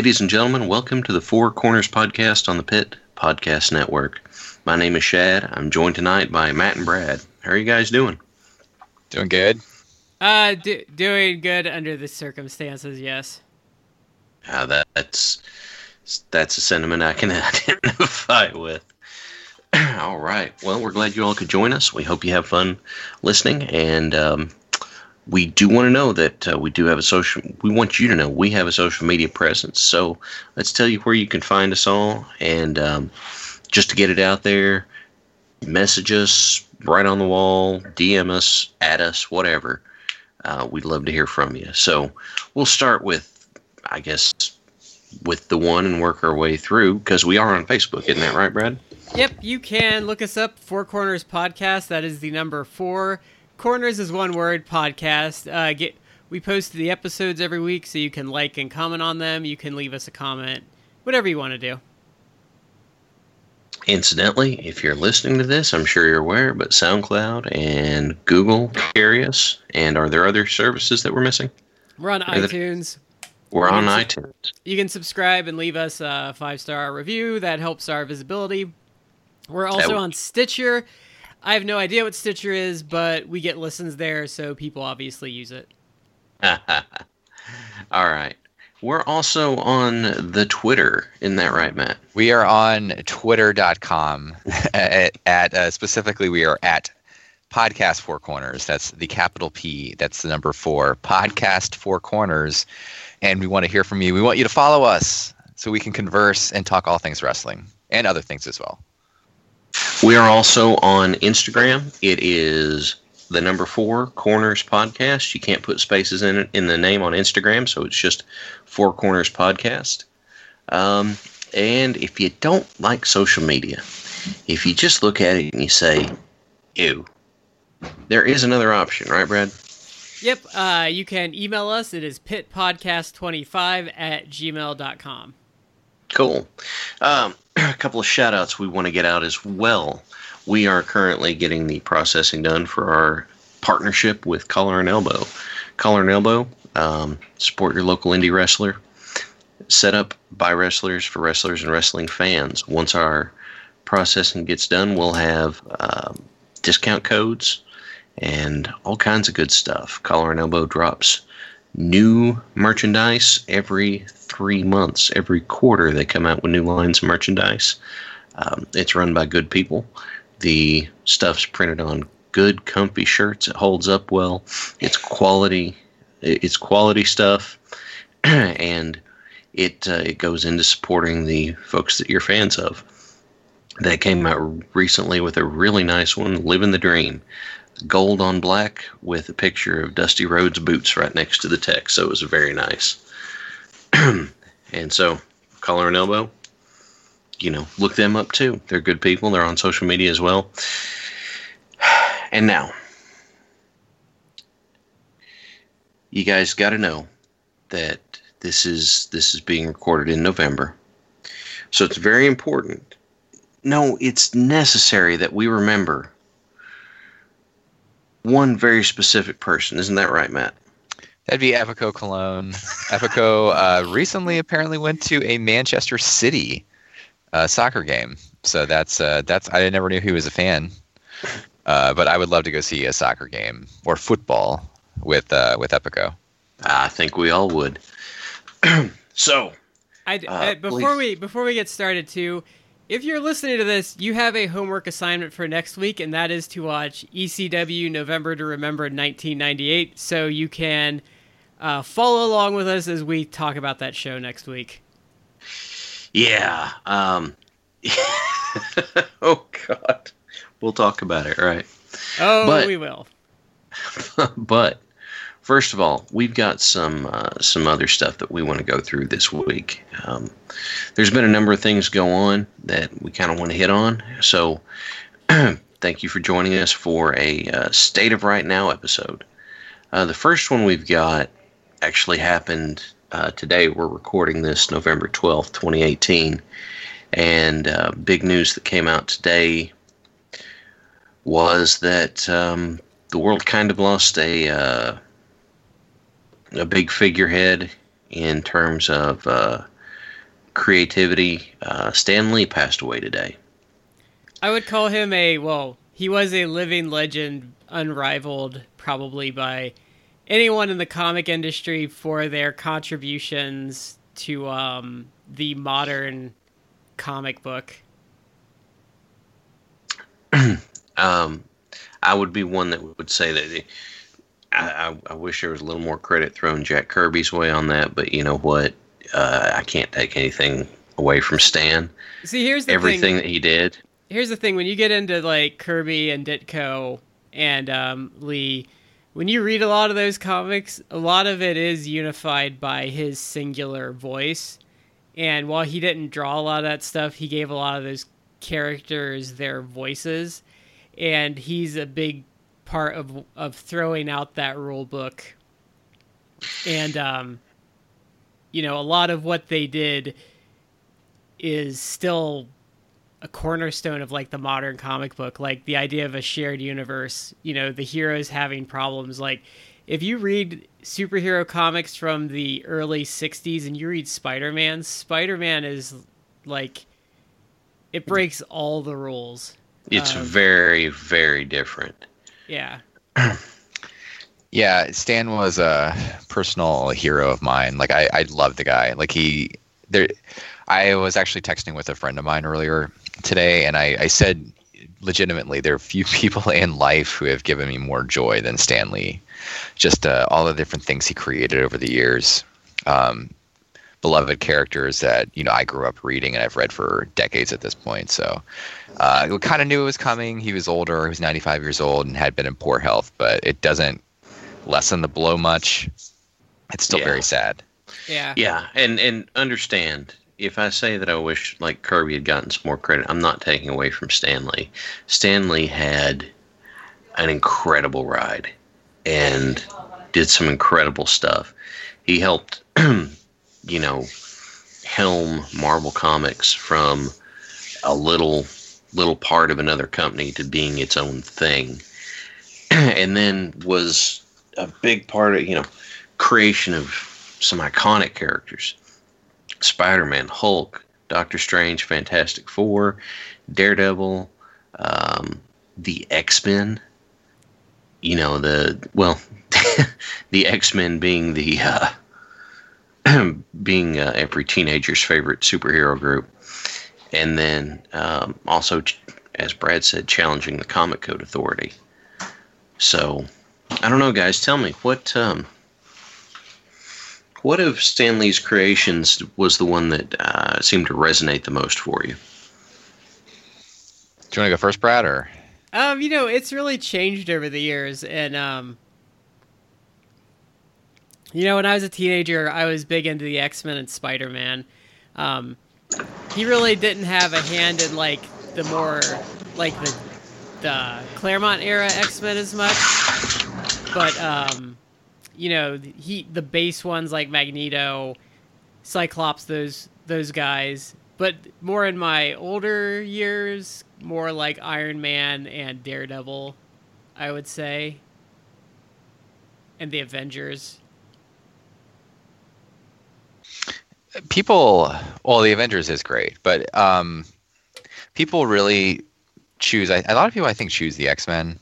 Ladies and gentlemen, welcome to the Four Corners Podcast on the Pit Podcast Network. My name is Shad. I'm joined tonight by Matt and Brad. How are you guys doing? Doing good. Uh, do, doing good under the circumstances. Yes. Uh, that, that's that's a sentiment I can identify with. all right. Well, we're glad you all could join us. We hope you have fun listening, and um, we do want to know that uh, we do have a social. We want you to know we have a social media presence. So let's tell you where you can find us all, and um, just to get it out there, message us right on the wall, DM us, at us, whatever. Uh, we'd love to hear from you. So we'll start with, I guess, with the one and work our way through because we are on Facebook, isn't that right, Brad? Yep, you can look us up. Four Corners Podcast. That is the number four. Corners is one word. Podcast. Uh, get we post the episodes every week, so you can like and comment on them. You can leave us a comment, whatever you want to do. Incidentally, if you're listening to this, I'm sure you're aware, but SoundCloud and Google carry us. And are there other services that we're missing? We're on iTunes. We're on iTunes. You can subscribe and leave us a five star review. That helps our visibility. We're also on Stitcher. I have no idea what Stitcher is, but we get listens there, so people obviously use it. All right. We're also on the Twitter. Isn't that right, Matt? We are on twitter.com. at, at uh, specifically, we are at Podcast Four Corners. That's the capital P. That's the number four. Podcast Four Corners. And we want to hear from you. We want you to follow us so we can converse and talk all things wrestling and other things as well. We are also on Instagram. It is the number four Corners Podcast. You can't put spaces in it in the name on Instagram, so it's just Four Corners Podcast. Um, and if you don't like social media, if you just look at it and you say, ew, there is another option, right, Brad? Yep. Uh, you can email us. It is pitpodcast25 at gmail.com. Cool. Um, a couple of shout outs we want to get out as well. We are currently getting the processing done for our partnership with Collar and Elbow. Collar and Elbow, um, support your local indie wrestler. Set up by wrestlers for wrestlers and wrestling fans. Once our processing gets done, we'll have um, discount codes and all kinds of good stuff. Collar and Elbow drops new merchandise every three months. Every quarter, they come out with new lines of merchandise. Um, it's run by good people. The stuff's printed on good, comfy shirts. It holds up well. It's quality. It's quality stuff, and it uh, it goes into supporting the folks that you're fans of. They came out recently with a really nice one, "Living the Dream." Gold on black with a picture of Dusty Rhodes boots right next to the text. So it was very nice. and so, Collar and Elbow, you know, look them up too. They're good people. They're on social media as well. And now, you guys got to know that this is this is being recorded in November. So it's very important. No, it's necessary that we remember one very specific person. Isn't that right, Matt? That'd be Epico Colón. Epico uh, recently apparently went to a Manchester City uh, soccer game. So that's uh, that's I never knew he was a fan, uh, but I would love to go see a soccer game or football with uh, with Epico. I think we all would. so, I, uh, before please. we before we get started too, if you're listening to this, you have a homework assignment for next week, and that is to watch ECW November to Remember 1998. So you can uh, follow along with us as we talk about that show next week. Yeah. Um, oh, God. We'll talk about it, right? Oh, but, we will. but First of all, we've got some uh, some other stuff that we want to go through this week. Um, there's been a number of things go on that we kind of want to hit on. So, thank you for joining us for a uh, State of Right Now episode. Uh, the first one we've got actually happened uh, today. We're recording this November 12th, 2018. And uh, big news that came out today was that um, the world kind of lost a uh, a big figurehead in terms of uh, creativity. Uh, Stan Lee passed away today. I would call him a well. He was a living legend, unrivaled probably by anyone in the comic industry for their contributions to um, the modern comic book. um, I would be one that would say that. I, I, wish there was a little more credit thrown Jack Kirby's way on that, but you know what? Uh, I can't take anything away from Stan. See, here's the everything thing. that he did. Here's the thing: when you get into like Kirby and Ditko and um, Lee, when you read a lot of those comics, a lot of it is unified by his singular voice. And while he didn't draw a lot of that stuff, he gave a lot of those characters their voices. And he's a big part of of throwing out that rule book. And um, you know, a lot of what they did is still a cornerstone of like the modern comic book like the idea of a shared universe you know the heroes having problems. Like if you read superhero comics from the early 60s and you read spider-man spider-man is like it breaks all the rules. It's um, very very different yeah yeah stan was a personal hero of mine like i i love the guy like he there i was actually texting with a friend of mine earlier today, and I, I said legitimately there are few people in life who have given me more joy than Stan Lee. Just uh, all the different things he created over the years. Um, beloved characters that you know I grew up reading and I've read for decades at this point. So uh, kind of knew it was coming. He was older. He was 95 years old and had been in poor health, but it doesn't lessen the blow much. It's still yeah. very sad. Yeah. Yeah, and and understand if I say that I wish like Kirby had gotten some more credit, I'm not taking away from Stan Lee. Stanley had an incredible ride and did some incredible stuff. He helped, you know, helm Marvel Comics from a little little part of another company to being its own thing. and then was a big part of, you know, creation of some iconic characters. Spider Man, Hulk, Doctor Strange, Fantastic Four, Daredevil, um, the X Men. You know the well, the X Men being the uh, being uh, every teenager's favorite superhero group, and then um, also, as Brad said, challenging the Comic Code Authority. So, I don't know, guys. Tell me what um, what of Stan Lee's creations was the one that uh, seemed to resonate the most for you? Do you want to go first, Brad, or? Um, you know, it's really changed over the years, and um, you know, when I was a teenager, I was big into the X Men and Spider Man. Um, he really didn't have a hand in like the more like the the Claremont era X Men as much, but um, you know, he the base ones like Magneto, Cyclops, those those guys. But more in my older years, more like Iron Man and Daredevil, I would say. And the Avengers. People, well, the Avengers is great, but um, people really choose. A lot of people, I think, choose the X Men,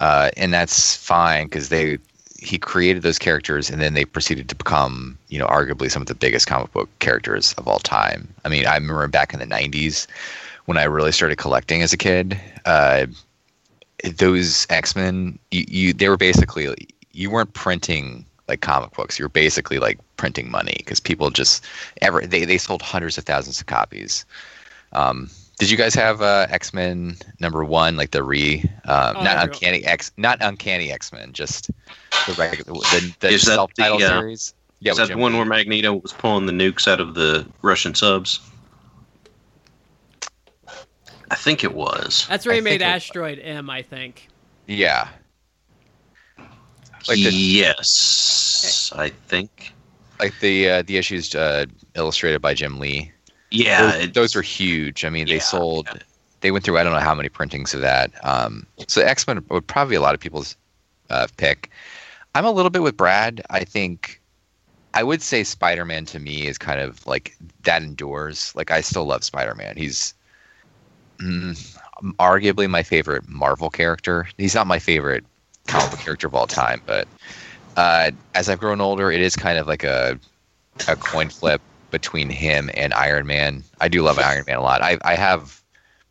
uh, and that's fine because they he created those characters and then they proceeded to become you know arguably some of the biggest comic book characters of all time i mean i remember back in the 90s when i really started collecting as a kid uh, those x-men you, you they were basically you weren't printing like comic books you're basically like printing money because people just ever they, they sold hundreds of thousands of copies um, did you guys have uh, X Men number one, like the re, um, oh, not uncanny X, not uncanny X Men, just the regular, the, the self-titled the, uh, series? Yeah, is that the one where Magneto was pulling the nukes out of the Russian subs? I think it was. That's where he I made Asteroid M. I think. Yeah. Like the, yes, I think. Like the uh, the issues uh, illustrated by Jim Lee. Yeah, those, those were huge. I mean, yeah, they sold. Yeah. They went through I don't know how many printings of that. Um, so X Men would probably be a lot of people's uh, pick. I'm a little bit with Brad. I think I would say Spider Man to me is kind of like that endures. Like I still love Spider Man. He's mm, arguably my favorite Marvel character. He's not my favorite comic book character of all time, but uh, as I've grown older, it is kind of like a a coin flip between him and Iron Man. I do love Iron Man a lot. I I have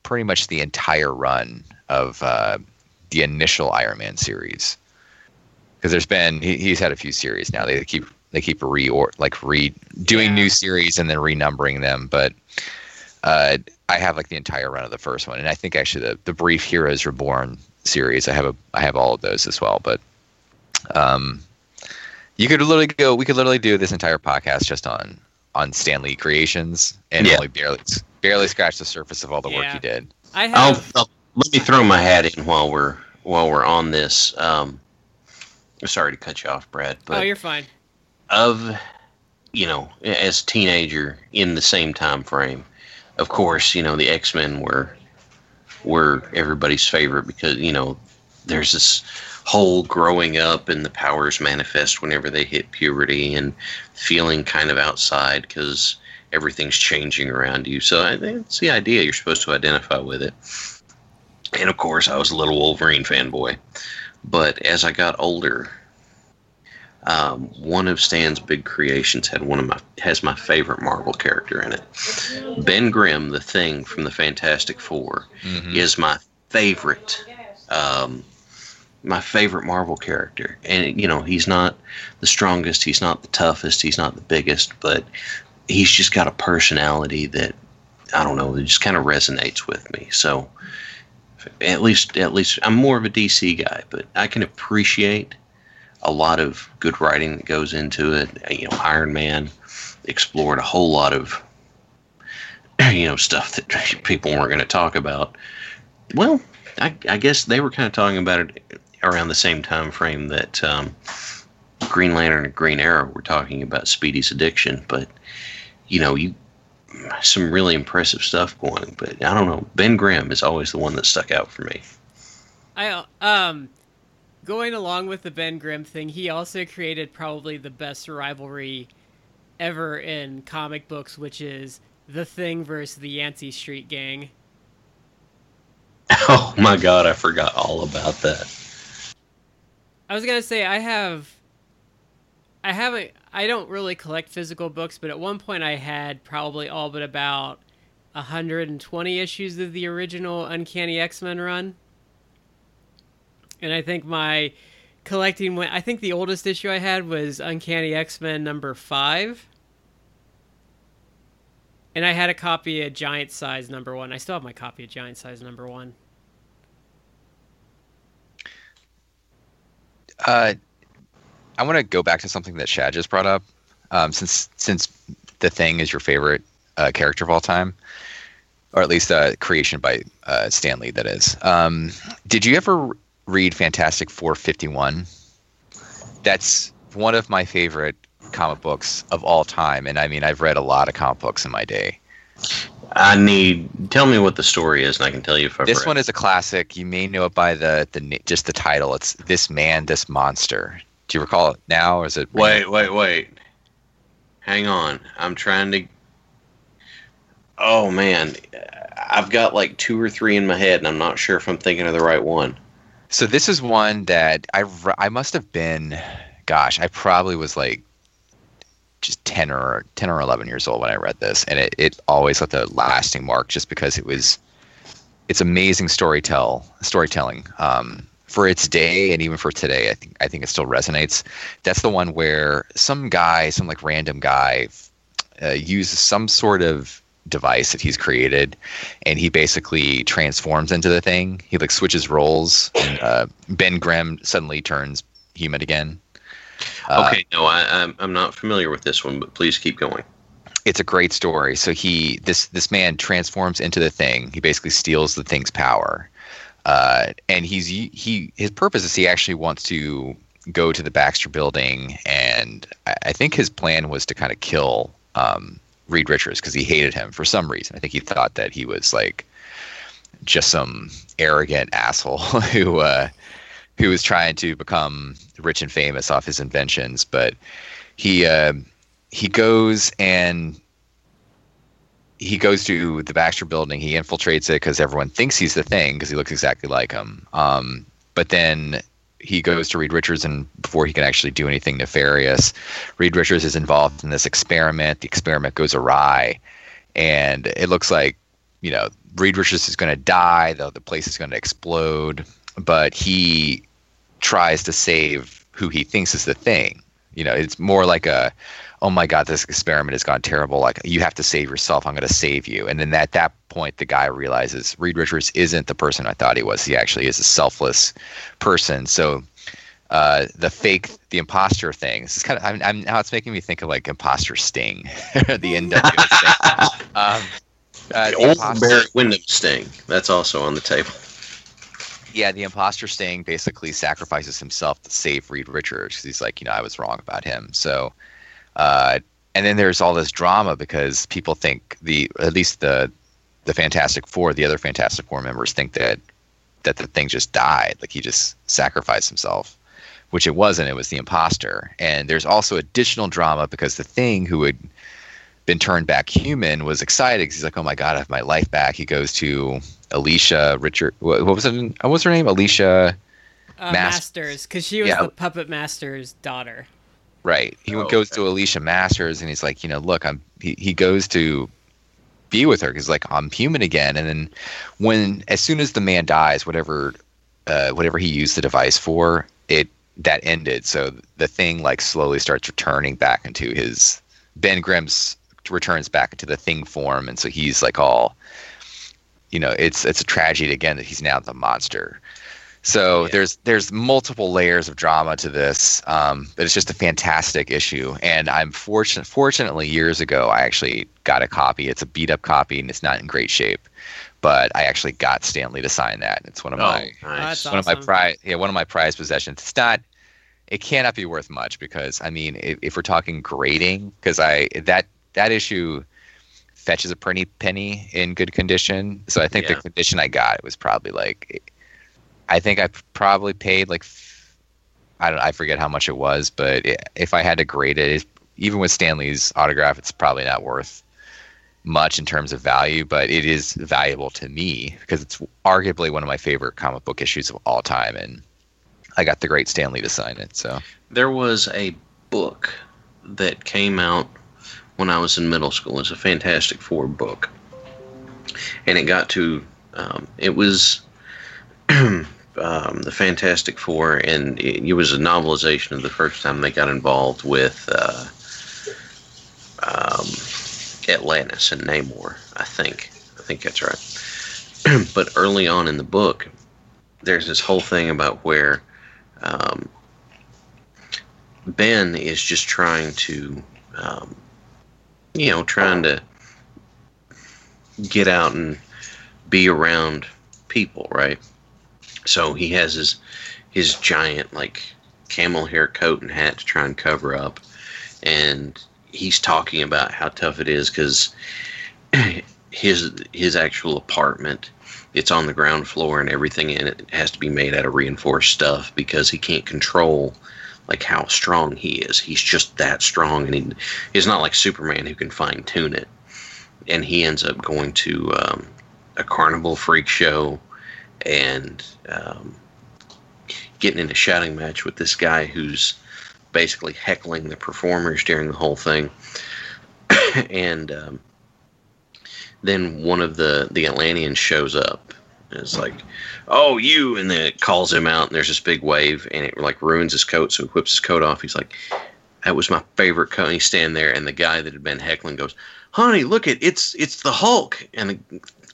pretty much the entire run of uh, the initial Iron Man series because there's been he, he's had a few series now. They keep they keep re or like re doing yeah. new series and then renumbering them, but. Uh, I have like the entire run of the first one, and I think actually the, the brief Heroes Reborn series. I have a I have all of those as well. But um, you could literally go. We could literally do this entire podcast just on on Stan Lee creations, and yeah. only barely barely scratch the surface of all the yeah. work he did. I have. I'll, I'll, let me throw my hat in while we're while we're on this. Um, sorry to cut you off, Brad. But oh, you're fine. Of you know, as a teenager in the same time frame, of course, you know the X Men were were everybody's favorite because you know there's this whole growing up and the powers manifest whenever they hit puberty and feeling kind of outside because everything's changing around you. So I think it's the idea. You're supposed to identify with it. And of course, I was a little Wolverine fanboy. But as I got older, um, one of Stan's big creations had one of my has my favorite Marvel character in it. Ben Grimm, the Thing from the Fantastic 4 mm-hmm. is my favorite. Um, my favorite Marvel character, and you know he's not the strongest, he's not the toughest, he's not the biggest, but he's just got a personality that I don't know, it just kind of resonates with me. So at least, at least I'm more of a DC guy, but I can appreciate a lot of good writing that goes into it. You know, Iron Man explored a whole lot of you know stuff that people weren't going to talk about. Well, I, I, guess they were kind of talking about it around the same time frame that um, Green Lantern and Green Arrow were talking about Speedy's addiction. But you know, you some really impressive stuff going. But I don't know. Ben Grimm is always the one that stuck out for me. I um going along with the Ben Grimm thing, he also created probably the best rivalry ever in comic books, which is the Thing versus the Yancey Street Gang. Oh my god, I forgot all about that. I was gonna say I have I haven't I don't really collect physical books, but at one point I had probably all but about 120 issues of the original Uncanny X-Men run and I think my collecting went. I think the oldest issue I had was Uncanny X Men number five, and I had a copy of Giant Size number one. I still have my copy of Giant Size number one. Uh, I want to go back to something that Shad just brought up. Um, since since the thing is your favorite uh, character of all time, or at least a uh, creation by uh, Stan Lee, that is. Um, did you ever read Fantastic 451. That's one of my favorite comic books of all time, and I mean I've read a lot of comic books in my day. I need tell me what the story is, and I can tell you if I've This read. one is a classic. You may know it by the the just the title. It's "This Man, This Monster." Do you recall it now, or is it? Wait, wait, wait. Hang on. I'm trying to. Oh man, I've got like two or three in my head, and I'm not sure if I'm thinking of the right one. So this is one that I I must have been, gosh, I probably was like just 10 or 10 or 11 years old when I read this and it, it always left a lasting mark just because it was it's amazing storytell storytelling um, for its day and even for today I think I think it still resonates that's the one where some guy some like random guy uh, uses some sort of device that he's created, and he basically transforms into the thing. He like switches roles, and uh, Ben Grimm suddenly turns human again. Uh, okay, no, I, I'm I'm not familiar with this one, but please keep going. It's a great story. So he this this man transforms into the thing. He basically steals the thing's power, uh, and he's he his purpose is he actually wants to go to the Baxter Building, and I, I think his plan was to kind of kill um, Reed Richards because he hated him for some reason. I think he thought that he was like just some arrogant asshole who uh, who was trying to become rich and famous off his inventions. But he uh, he goes and he goes to the Baxter building. He infiltrates it because everyone thinks he's the thing because he looks exactly like him. Um, but then he goes to Reed Richards, and before he can actually do anything nefarious, Reed Richards is involved in this experiment. The experiment goes awry, and it looks like you know Reed Richards is going to die. though the place is going to explode. But he tries to save who he thinks is the thing. You know, it's more like a oh my god this experiment has gone terrible. Like you have to save yourself. I'm going to save you. And then at that point the guy realizes reed richards isn't the person i thought he was. He actually is a selfless person. So uh, the fake the imposter thing this is kind of I'm, I'm, now it's making me think of like imposter sting the nwa sting um, uh, the old Barry Windham sting that's also on the table yeah, the imposter sting basically sacrifices himself to save Reed Richards because he's like, you know, I was wrong about him. So uh, and then there's all this drama because people think the at least the the Fantastic Four, the other Fantastic Four members think that that the thing just died, like he just sacrificed himself, which it wasn't. It was the imposter. And there's also additional drama because the thing who had been turned back human was excited because he's like, "Oh my god, I have my life back." He goes to Alicia Richard. What, what was it? What was her name? Alicia uh, Masters, because she was yeah. the puppet master's daughter. Right. He oh, goes okay. to Alicia Masters and he's like, you know, look, I'm. He, he goes to be with her because like I'm human again. And then when as soon as the man dies, whatever, uh, whatever he used the device for, it that ended. So the thing like slowly starts returning back into his Ben Grimm's returns back into the thing form, and so he's like all, you know, it's it's a tragedy again that he's now the monster. So yeah. there's there's multiple layers of drama to this, um, but it's just a fantastic issue. And I'm fortunate. Fortunately, years ago, I actually got a copy. It's a beat up copy, and it's not in great shape. But I actually got Stan Lee to sign that. It's one of oh, my nice. one awesome. of my prize yeah one of my prized possessions. It's not. It cannot be worth much because I mean, if, if we're talking grading, because I that that issue fetches a pretty penny in good condition. So I think yeah. the condition I got was probably like I think I probably paid like I don't I forget how much it was, but if I had to grade it, even with Stan Lee's autograph, it's probably not worth much in terms of value, but it is valuable to me because it's arguably one of my favorite comic book issues of all time, and I got the great Stanley to sign it. So there was a book that came out when I was in middle school. It's a Fantastic Four book, and it got to um, it was um, the Fantastic Four, and it, it, was a novelization of the first time they got involved with uh, um, Atlantis and Namor. I think. I think that's right. but early on in the book, there's this whole thing about where um, Ben is just trying to, um, you know, trying to get out and be around people, right? So he has his his giant like camel hair coat and hat to try and cover up, and he's talking about how tough it is because his his actual apartment it's on the ground floor and everything in it has to be made out of reinforced stuff because he can't control like how strong he is. He's just that strong, and he, he's not like Superman who can fine tune it. And he ends up going to um, a carnival freak show and um, getting in a shouting match with this guy who's basically heckling the performers during the whole thing. and um, then one of the the Atlanteans shows up. And it's like, "Oh, you!" And then it calls him out, and there's this big wave, and it like ruins his coat. So he whips his coat off. He's like, "That was my favorite coat." And he's standing there, and the guy that had been heckling goes, "Honey, look it! It's it's the Hulk!" And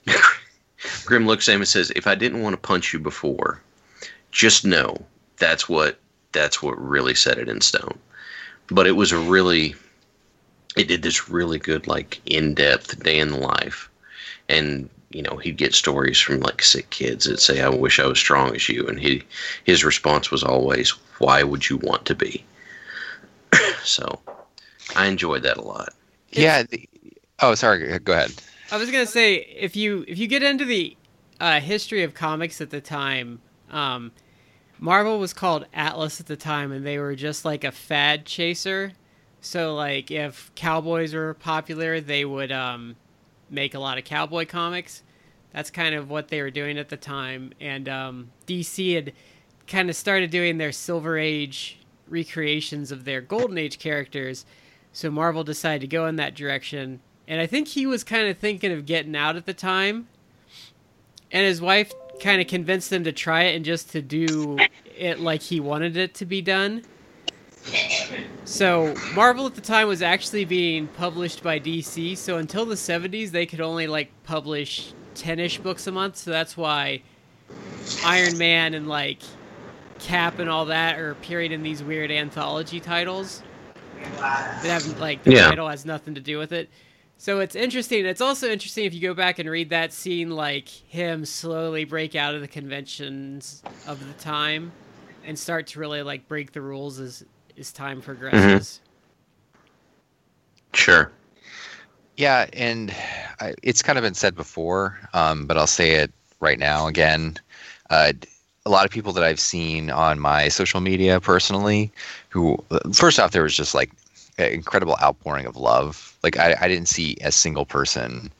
the Grimm looks at him and says, "If I didn't want to punch you before, just know that's what that's what really set it in stone." But it was a really, it did this really good like in depth day in the life, and you know he'd get stories from like sick kids that say, "I wish I was strong as you," and he his response was always, "Why would you want to be?" so, I enjoyed that a lot. Yeah. The, oh, sorry. Go ahead. I was gonna say if you if you get into the uh, history of comics at the time, um, Marvel was called Atlas at the time, and they were just like a fad chaser. So like if cowboys were popular, they would um, make a lot of cowboy comics. That's kind of what they were doing at the time, and um, DC had kind of started doing their Silver Age recreations of their Golden Age characters. So Marvel decided to go in that direction, and I think he was kind of thinking of getting out at the time. And his wife kind of convinced him to try it and just to do it like he wanted it to be done. So Marvel at the time was actually being published by DC. So until the 70s, they could only like publish 10ish books a month. So that's why Iron Man and like Cap and all that are appearing in these weird anthology titles. They have like the Yeah. title has nothing to do with it. So it's interesting. It's also interesting if you go back and read that scene, like him slowly break out of the conventions of the time and start to really like break the rules as as time progresses. Sure. Yeah, and I, it's kind of been said before, um, but I'll say it right now again. Uh, a lot of people that I've seen on my social media personally, who first off, there was just like an incredible outpouring of love. Like I, I didn't see a single person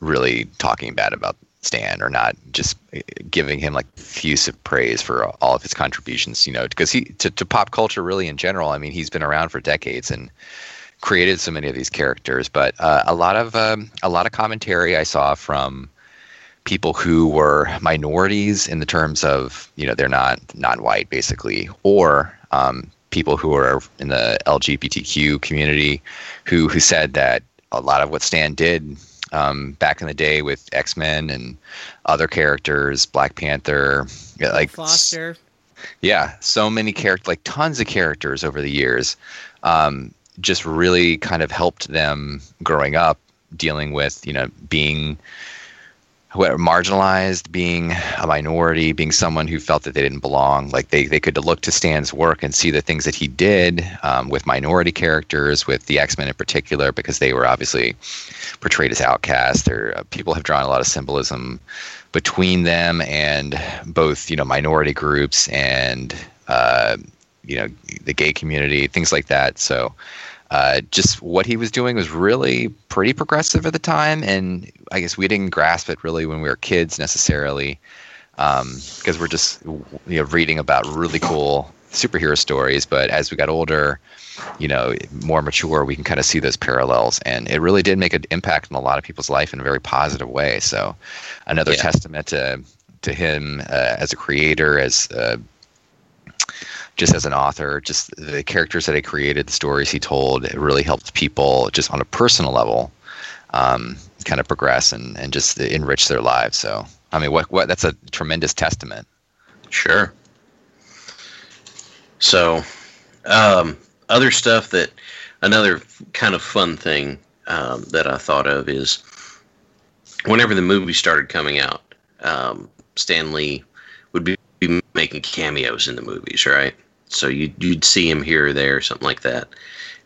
really talking bad about Stan or not just giving him like effusive praise for all of his contributions. You know, because he to, to pop culture really in general. I mean, he's been around for decades and created so many of these characters. But uh, a lot of um, a lot of commentary I saw from people who were minorities in the terms of you know they're not non-white basically, or um, people who are in the LGBTQ community who who said that a lot of what Stan did um, back in the day with X Men and other characters, Black Panther, yeah, like Foster. yeah, so many characters, like tons of characters over the years, um, just really kind of helped them growing up, dealing with you know being who- are marginalized, being a minority, being someone who felt that they didn't belong. Like they they could look to Stan's work and see the things that he did um, with minority characters, with the X Men in particular, because they were obviously portrayed as outcasts. There, uh, people have drawn a lot of symbolism between them and both you know minority groups and uh, you know the gay community, things like that. So. Uh, just what he was doing was really pretty progressive at the time, and I guess we didn't grasp it really when we were kids necessarily, because we're just you know reading about really cool superhero stories. But as we got older, you know, more mature, we can kind of see those parallels, and it really did make an impact on a lot of people's life in a very positive way. So, another Yeah. testament to to him uh, as a creator, as uh, just as an author, just the characters that he created, the stories he told, it really helped people just on a personal level um, kind of progress and, and just enrich their lives. So, I mean, what, what that's a tremendous testament. Sure. So, um, other stuff that another kind of fun thing um, that I thought of is whenever the movie started coming out, um, Stan Lee would be making cameos in the movies, right? So you'd, you'd see him here or there, something like that.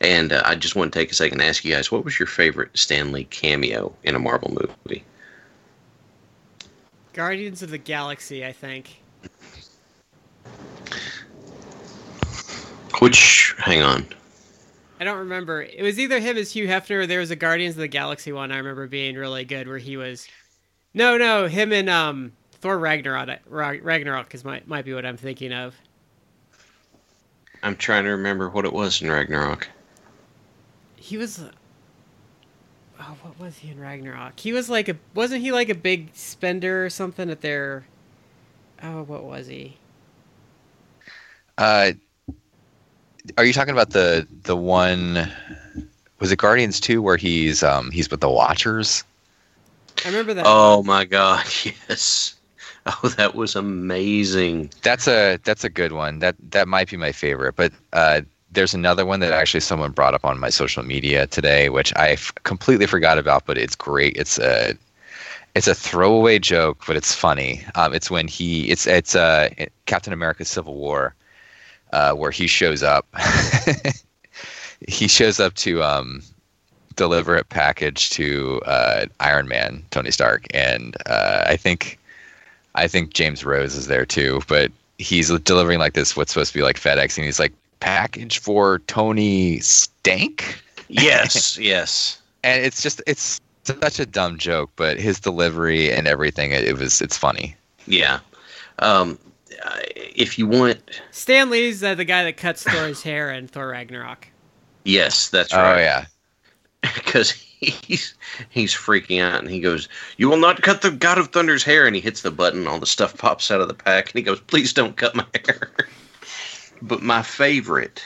And uh, I just want to take a second to ask you guys, what was your favorite Stan Lee cameo in a Marvel movie? Guardians of the Galaxy, I think. Which, hang on. I don't remember. It was either him as Hugh Hefner or there was a Guardians of the Galaxy one I remember being really good where he was No, no, him and um Thor Ragnarok Ra- Ragnarok is might might be what I'm thinking of. I'm trying to remember what it was in Ragnarok. He was Oh, what was he in Ragnarok? He was like a wasn't he like a big spender or something at their Oh, what was he? Uh, are you talking about the the one? Was it Guardians Two where he's um he's with the Watchers? I remember that. Oh my god, yes. Oh, that was amazing. That's a that's a good one. That that might be my favorite. But uh, there's another one that actually someone brought up on my social media today, which I f- completely forgot about. But it's great. It's a it's a throwaway joke, but it's funny. Um, it's when he it's it's uh, Captain America: Civil War, uh, where he shows up. he shows up to um, deliver a package to uh, Iron Man, Tony Stark, and uh, I think I think James Rhodes is there too, but he's delivering like this what's supposed to be like FedEx, and he's like package for Tony Stank. Yes, yes. And it's just it's such a dumb joke, but his delivery and everything it, it was it's funny. Yeah. Um, if you want, Stan Lee's uh, the guy that cuts Thor's hair in Thor Ragnarok. Yes, that's right. Oh yeah. Because he's he's freaking out and he goes, "You will not cut the God of Thunder's hair!" And he hits the button, all the stuff pops out of the pack, and he goes, "Please don't cut my hair." but my favorite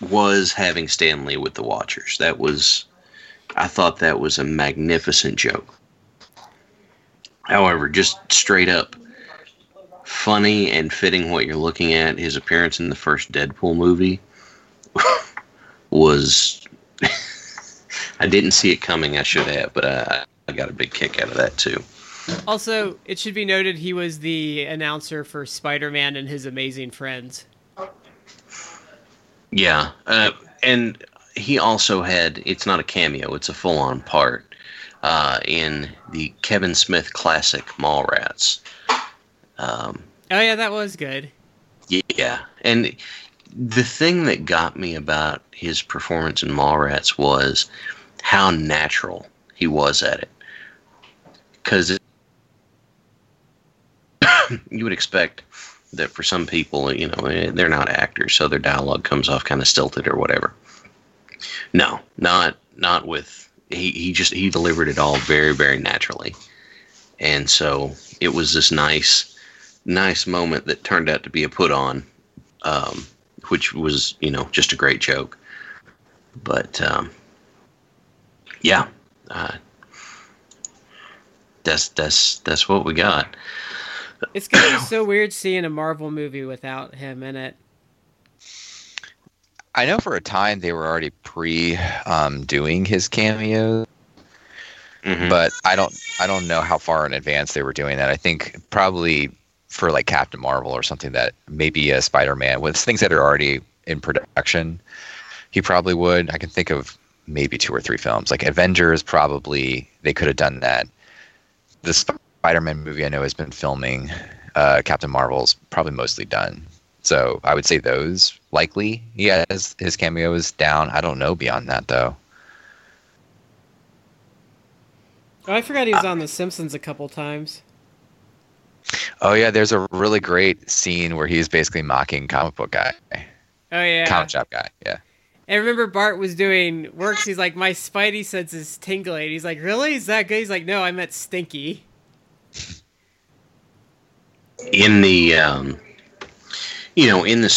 was having Stan Lee with the Watchers. That was, I thought that was a magnificent joke. However, just straight up funny and fitting what you're looking at, his appearance in the first Deadpool movie was. I didn't see it coming. I should have, but I, I got a big kick out of that too. Also, it should be noted he was the announcer for Spider-Man and His Amazing Friends. Yeah, uh, and he also had. It's not a cameo; it's a full-on part uh, in the Kevin Smith classic Mallrats. Um, oh yeah, that was good. Yeah, and the thing that got me about his performance in Mallrats was how natural he was at it. Because you would expect that for some people, you know, eh, they're not actors, so their dialogue comes off kind of stilted or whatever. No, not not with he. He just he delivered it all very very naturally, and so it was this nice nice moment that turned out to be a put on, um, which was you know just a great joke. But um, yeah, uh, that's that's that's what we got. It's gonna be so weird seeing a Marvel movie without him in it. I know for a time they were already pre um, doing his cameo, mm-hmm. but I don't I don't know how far in advance they were doing that. I think probably for like Captain Marvel or something that maybe a Spider Man with things that are already in production, he probably would. I can think of maybe two or three films. Like Avengers, probably they could have done that. The Spider Man movie I know has been filming. Uh, Captain Marvel's probably mostly done. So I would say those likely. Yeah, has his cameo is down. I don't know beyond that though. Oh, I forgot he was on The Simpsons a couple times. Oh yeah, there's a really great scene where he's basically mocking comic book guy. Oh yeah, comic shop guy. Yeah. And remember Bart was doing works. He's like, my Spidey sense is tingling. He's like, really? Is that good? He's like, no, I meant stinky. In the, um, you know, in the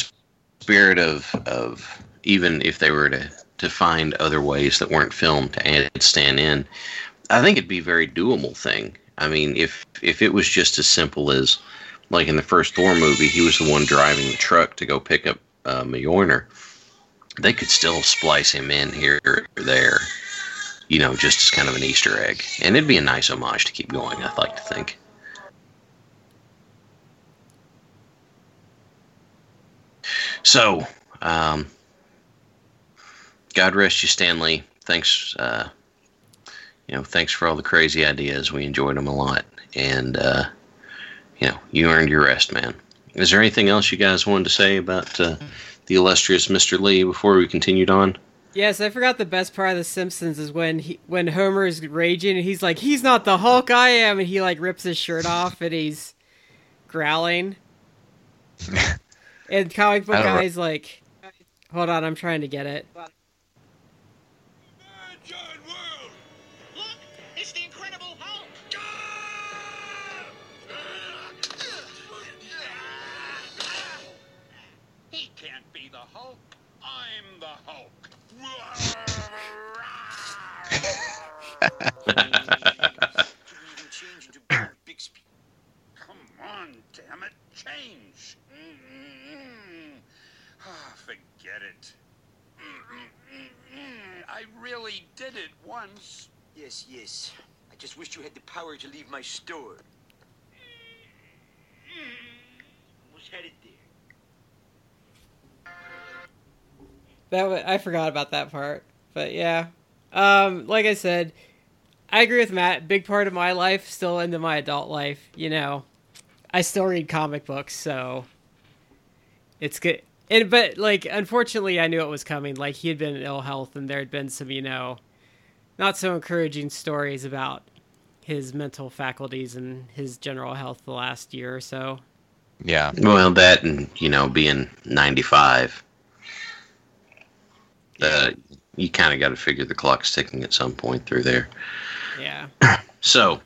spirit of of even if they were to to find other ways that weren't filmed to add Stan in, I think it'd be a very doable thing. I mean, if if it was just as simple as like in the first Thor movie, he was the one driving the truck to go pick up uh, Mjolnir. They could still splice him in here or there, you know, just as kind of an Easter egg, and it'd be a nice homage to keep going. I'd like to think. So, um, God rest you, Stan Lee. Thanks, uh, you know, thanks for all the crazy ideas. We enjoyed them a lot, and uh, you know, you earned your rest, man. Is there anything else you guys wanted to say about uh, the illustrious Mr. Lee before we continued on? Yes, I forgot the best part of The Simpsons is when he when Homer is raging and he's like, "He's not the Hulk, I am," and he like rips his shirt off and he's growling. and comic book guy's like, "Hold on, I'm trying to get it." Once. Yes, yes. I just wished you had the power to leave my store. Almost had it there. That I forgot about that part, but yeah. Um, like I said, I agree with Matt. Big part of my life, still into my adult life. You know, I still read comic books, so it's good. and but like unfortunately, I knew it was coming. Like he had been in ill health, and there had been some, you know, not so encouraging stories about his mental faculties and his general health the last year or so. Yeah. Well, that and you know being ninety five. Uh, you kind of got to figure the clock's ticking at some point through there. Yeah. So,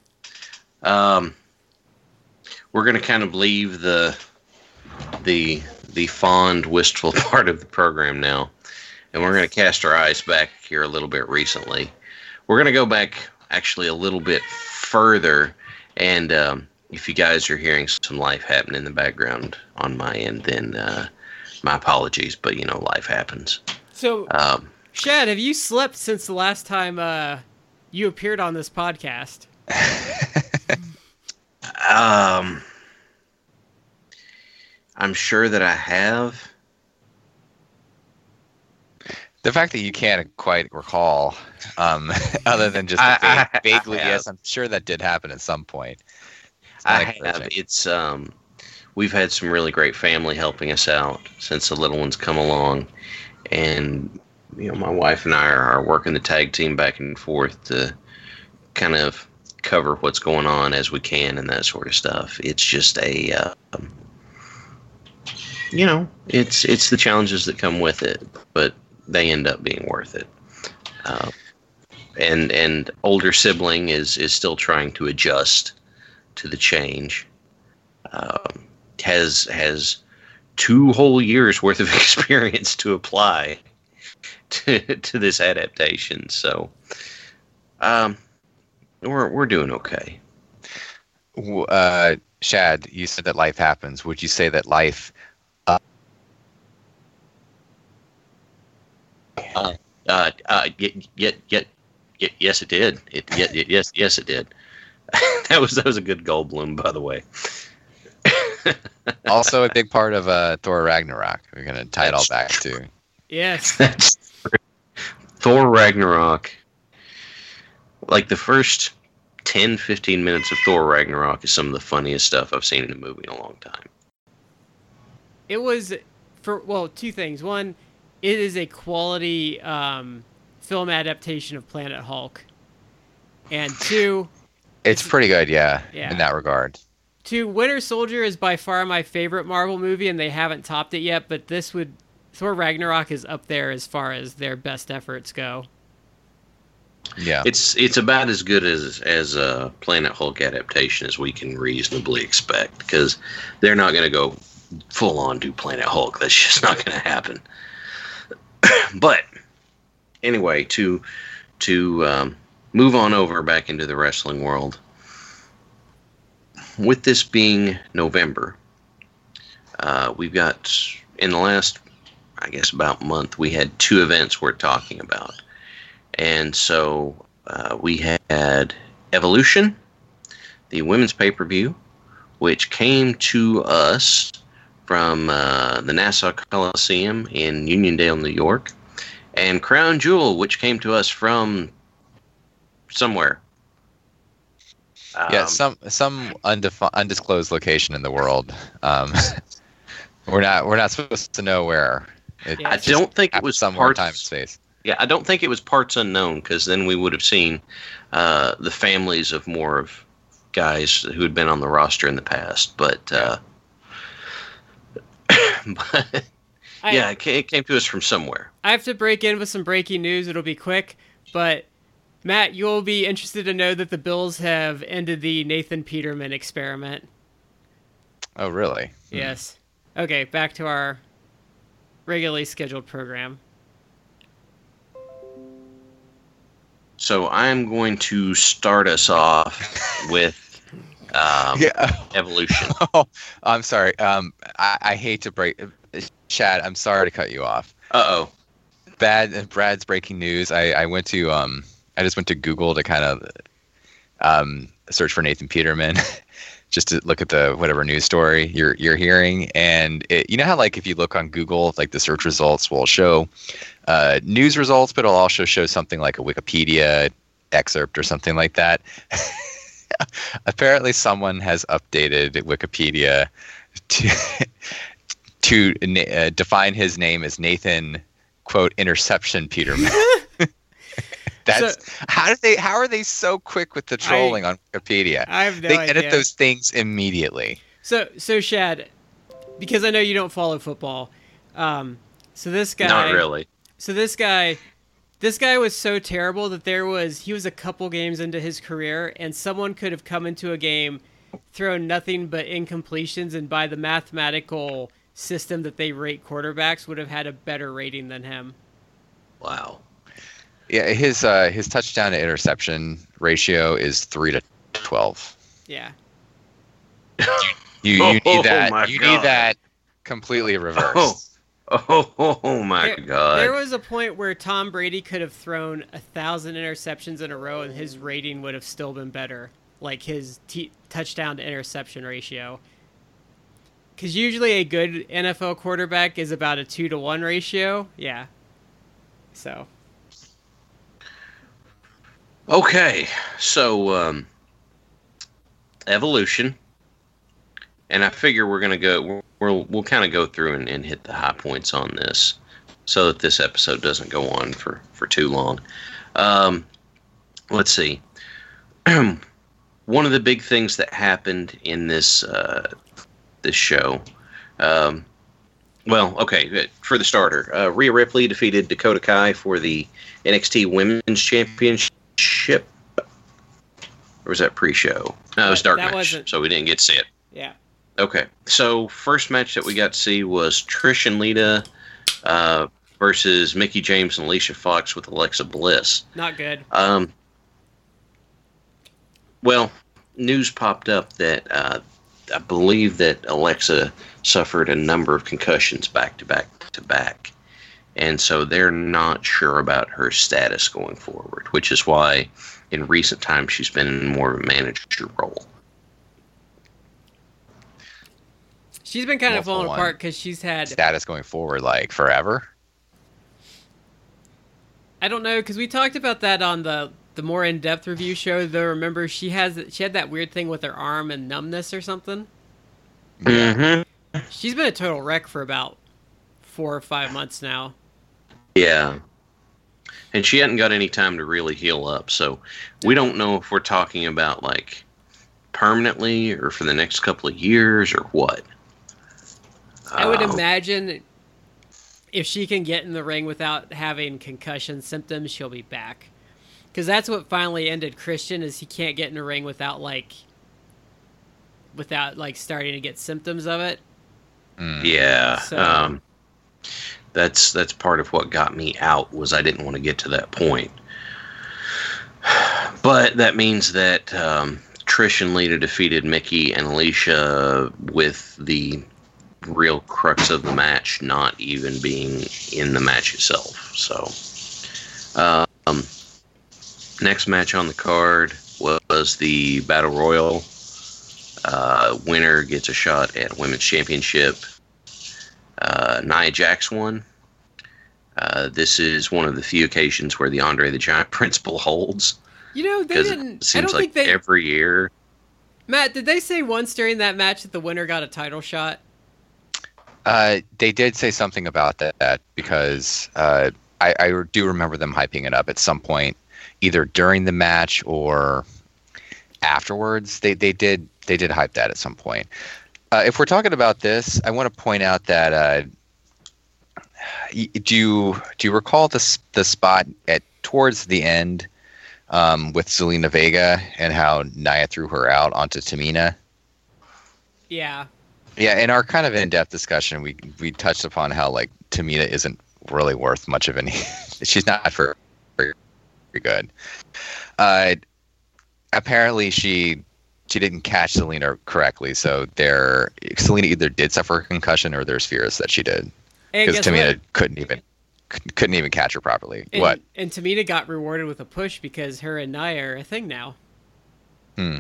um, we're going to kind of leave the the the fond, wistful part of the program now, and we're going to cast our eyes back here a little bit recently. We're going to go back actually a little bit further, and um, if you guys are hearing some life happening in the background on my end, then uh, my apologies, but you know life happens. So, Um, Shad, have you slept since the last time uh, you appeared on this podcast? Um, I'm sure that I have. The fact that you can't quite recall, um, other than just I- I- I vaguely, have. yes, I'm sure that did happen at some point. It's I have. It's um, we've had some really great family helping us out since the little ones come along, and you know my wife and I are, working the tag team back and forth to kind of cover what's going on as we can and that sort of stuff. It's just a, uh, you know, it's it's the challenges that come with it, but they end up being worth it. Uh, and and older sibling is is still trying to adjust to the change. Um, has has two whole years worth of experience to apply to to this adaptation. So, um, we're we're doing okay. Uh, Shad, you said that life happens. Would you say that life? Uh, uh, yet, yet, yet, yet, yes, it did. It, yet, yet, yes, yes, it did. that was that was a good Goldblum, by the way. Also, a big part of uh, Thor Ragnarok. We're gonna tie it all That's back to. Yes. That's Thor Ragnarok. Like the first 10, 15 minutes of Thor Ragnarok is some of the funniest stuff I've seen in a movie in a long time. it was for well two things one it is a quality um, film adaptation of planet hulk and two It's pretty good, yeah, Yeah. in that regard. two winter soldier is by far my favorite marvel movie and they haven't topped it yet but this would thor ragnarok is up there as far as their best efforts go Yeah. It's it's about as good as as a Planet Hulk adaptation as we can reasonably expect because they're not going to go full on do Planet Hulk. That's just not going to happen. but anyway, to to um, move on over back into the wrestling world. With this being November, uh, we've got in the last, I guess, about month, we had two events we're talking about. And so uh, we had Evolution, the women's pay per view, which came to us from uh, the Nassau Coliseum in Uniondale, New York, and Crown Jewel, which came to us from somewhere. yeah, Um, some some undefi- undisclosed location in the world. Um, we're not we're not supposed to know where. It I don't think it was somewhere in parts, time space. Yeah, I don't think it was parts unknown because then we would have seen uh, the families of more of guys who had been on the roster in the past. But, uh, but I, yeah, it ca- it came to us from somewhere. I have to break in with some breaking news it'll be quick but matt you'll be interested to know that the bills have ended the nathan peterman experiment Oh, really? Hmm. Yes. Okay, back to our regularly scheduled program. So I'm going to start us off with um, Yeah. evolution. Oh, I'm sorry. Um, I, I hate to break. Chad, I'm sorry to cut you off. Uh oh. Bad Brad's breaking news. I, I went to um I just went to Google to kind of um search for Nathan Peterman, just to look at the whatever news story you're you're hearing. And it, you know how like if you look on Google, like the search results will show uh, news results, but it'll also show something like a Wikipedia excerpt or something like that. Apparently, someone has updated Wikipedia to to uh, define his name as Nathan quote interception Peterman. That's so, how did they how are they so quick with the trolling I, on Wikipedia? I have no they idea. edit those things immediately. So so Shad, because I know you don't follow football. Um, so this guy Not really. So this guy this guy was so terrible that there was he was a couple games into his career and someone could have come into a game thrown nothing but incompletions and by the mathematical system that they rate quarterbacks would have had a better rating than him. Wow. Yeah, his uh, his touchdown to interception ratio is three to twelve. Yeah. You you, you need that. Oh you God. need that completely reversed. Oh, oh, my there, God! There was a point where Tom Brady could have thrown a thousand interceptions in a row, and his rating would have still been better, like his t- touchdown to interception ratio. Because usually a good NFL quarterback is about a two to one ratio. Yeah. So. Okay, so um, evolution, and I figure we're gonna go. We'll we'll kind of go through and, and hit the high points on this, so that this episode doesn't go on for for too long. Um, let's see. One of the big things that happened in this uh, this show. Um, well, okay, for the starter, uh, Rhea Ripley defeated Dakota Kai for the NXT Women's Championship ship? Or was that pre-show? No, it was dark that match, so we didn't get to see it. Yeah. Okay, so first match that we got to see was Trish and Lita uh, versus Mickie James and Alicia Fox with Alexa Bliss. Not good. Um, well, news popped up that uh, I believe that Alexa suffered a number of concussions back to back to back and so they're not sure about her status going forward, which is why in recent times she's been in more of a manager role. She's been kind of for falling apart because she's had. Status going forward, like forever. I don't know because we talked about that on the the more in depth review show. Though remember she has she had that weird thing with her arm and numbness or something. Mm-hmm. She's been a total wreck for about four or five months now. Yeah. And she hadn't got any time to really heal up, so we don't know if we're talking about like permanently or for the next couple of years or what. I would Um, imagine if she can get in the ring without having concussion symptoms, she'll be back. Because that's what finally ended Christian is he can't get in the ring without like without like starting to get symptoms of it. Mm. Yeah. So- Um, that's that's part of what got me out was I didn't want to get to that point. But that means that um, Trish and Lita defeated Mickie and Alicia with the real crux of the match not even being in the match itself. So, um, next match on the card was the Battle Royal. Uh, winner gets a shot at Women's Championship. Uh, Nia Jax won. Uh, this is one of the few occasions where the Andre the Giant principle holds You know, they didn't it I seems don't like think they every year. Matt, did they say once during that match that the winner got a title shot? Uh, they did say something about that, because uh, I, I do remember them hyping it up at some point, either during the match or afterwards. They they did they did hype that at some point. Uh, if we're talking about this, I want to point out that uh, do you do you recall the the spot at towards the end um, with Zelina Vega and how Nia threw her out onto Tamina? Yeah. Yeah, in our kind of in-depth discussion, we we touched upon how like Tamina isn't really worth much of any. she's not very, very good. Uh, apparently, she she didn't catch Zelina correctly, so there Zelina either did suffer a concussion or there's fears that she did because guess Tamina what? couldn't even couldn't even catch her properly. And, what? And Tamina got rewarded with a push because her and Nia are a thing now. Hmm.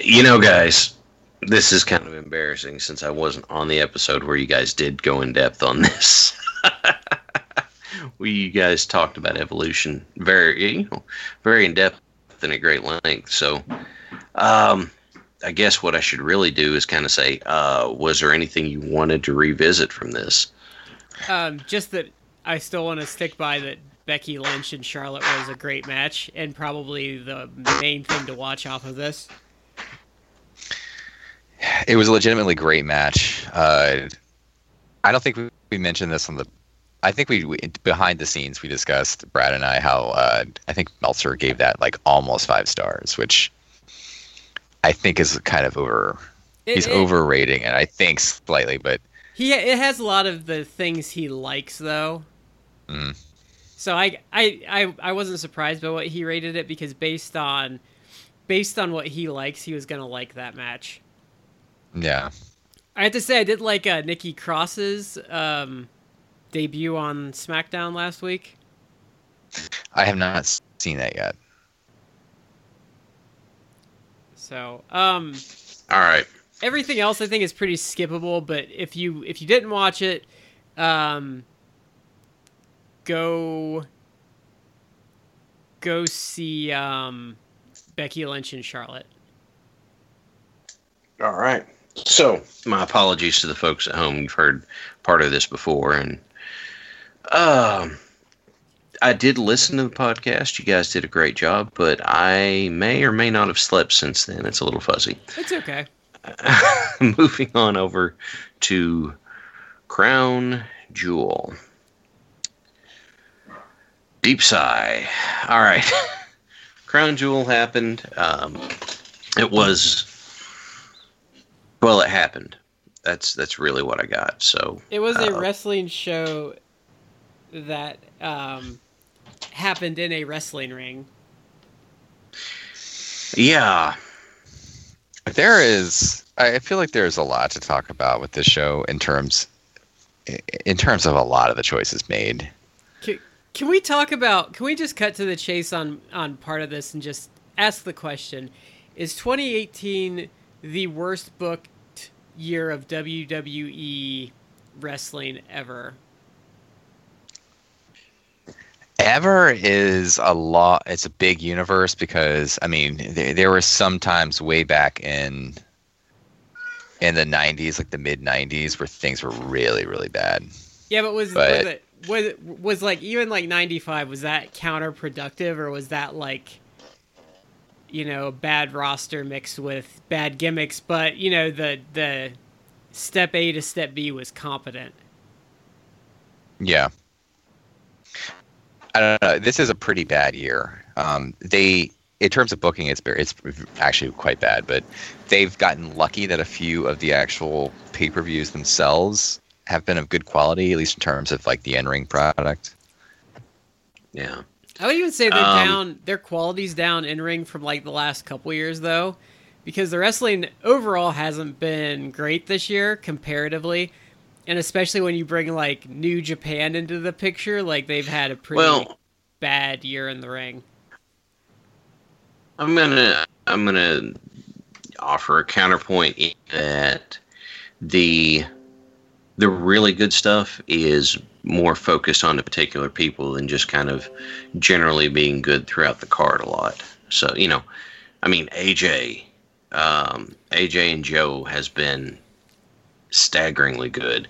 You know, guys, this is kind of embarrassing since I wasn't on the episode where you guys did go in depth on this. we you guys talked about evolution very you know very in depth and at great length. So, um, I guess what I should really do is kind of say, uh, was there anything you wanted to revisit from this? Um, just that I still want to stick by that Becky Lynch and Charlotte was a great match and probably the main thing to watch off of this. It was a legitimately great match. Uh, I don't think we, we mentioned this on the. I think we, we behind the scenes we discussed Brad and I how uh, I think Meltzer gave that like almost five stars, which I think is kind of over. It- he's it- overrating it. I think slightly, but He it has a lot of the things he likes though. Mm. So I, I I I wasn't surprised by what he rated it because based on based on what he likes, he was gonna like that match. Yeah, I have to say I did like uh, Nikki Cross's um, debut on SmackDown last week. I have not seen that yet. So um, All right. everything else I think is pretty skippable. But if you if you didn't watch it, um, go go see um, Becky Lynch and Charlotte. All right. So, my apologies to the folks at home. You've heard part of this before, and um, I did listen to the podcast. You guys did a great job, but I may or may not have slept since then. It's a little fuzzy. It's okay. Moving on over to Crown Jewel. Deep sigh. All right. Crown Jewel happened. Um, it was. Well, it happened. That's that's really what I got. So It was a uh, wrestling show that um, happened in a wrestling ring. yeah, There is. I feel like there's a lot to talk about with this show in terms, in terms of a lot of the choices made. Can, can we talk about? Can we just cut to the chase on on part of this and just ask the question: Is 2018 the worst booked year of WWE wrestling ever? Ever is a lot. It's a big universe because I mean, there, there were some times way back in in the '90s, like the mid '90s, where things were really, really bad. Yeah, but was But- was it was was like even like 95 was that counterproductive or was that like you know bad roster mixed with bad gimmicks but you know the the step A to step B was competent. Yeah. I don't know. This is a pretty bad year. Um, they, in terms of booking, it's very, it's actually quite bad. But they've gotten lucky that a few of the actual pay per views themselves have been of good quality, at least in terms of like the in ring product. yeah. I would even say they're Um, down. Their quality's down in ring from like the last couple years though, because the wrestling overall hasn't been great this year comparatively, and especially when you bring like New Japan into the picture, like they've had a pretty Well, bad year in the ring. I'm gonna I'm gonna offer a counterpoint that the the really good stuff is more focused on the particular people than just kind of generally being good throughout the card a lot. So you know, I mean AJ, um, AJ and Joe has been staggeringly good.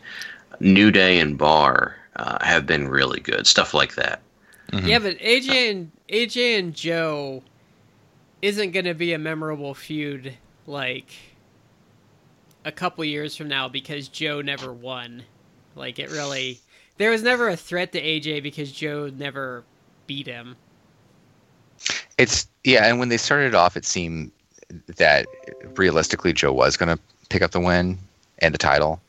New Day and Bar uh, have been really good. Stuff like that. Yeah, but AJ and AJ and Joe isn't going to be a memorable feud like a couple years from now because Joe never won. Like it really there was never a threat to AJ because Joe never beat him. It's yeah, and when they started off, it seemed that realistically Joe was going to pick up the win and the title.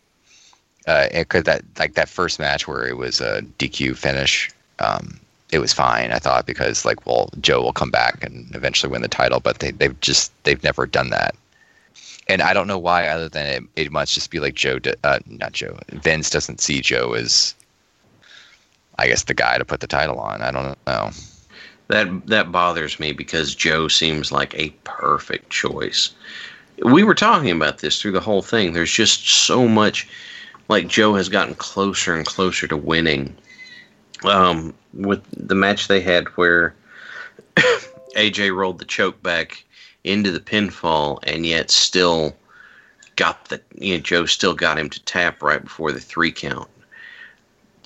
Uh, it could that like that first match where it was a DQ finish. Um, it was fine, I thought, because like, well, Joe will come back and eventually win the title, but they they've just they've never done that. And I don't know why, other than it, it must just be like Joe, uh, not Joe. Vince doesn't see Joe as, I guess, the guy to put the title on. I don't know. That that bothers me because Joe seems like a perfect choice. We were talking about this through the whole thing. There's just so much like Joe has gotten closer and closer to winning. Um, with the match they had where AJ rolled the choke back into the pinfall, and yet still got the you know Joe still got him to tap right before the three count.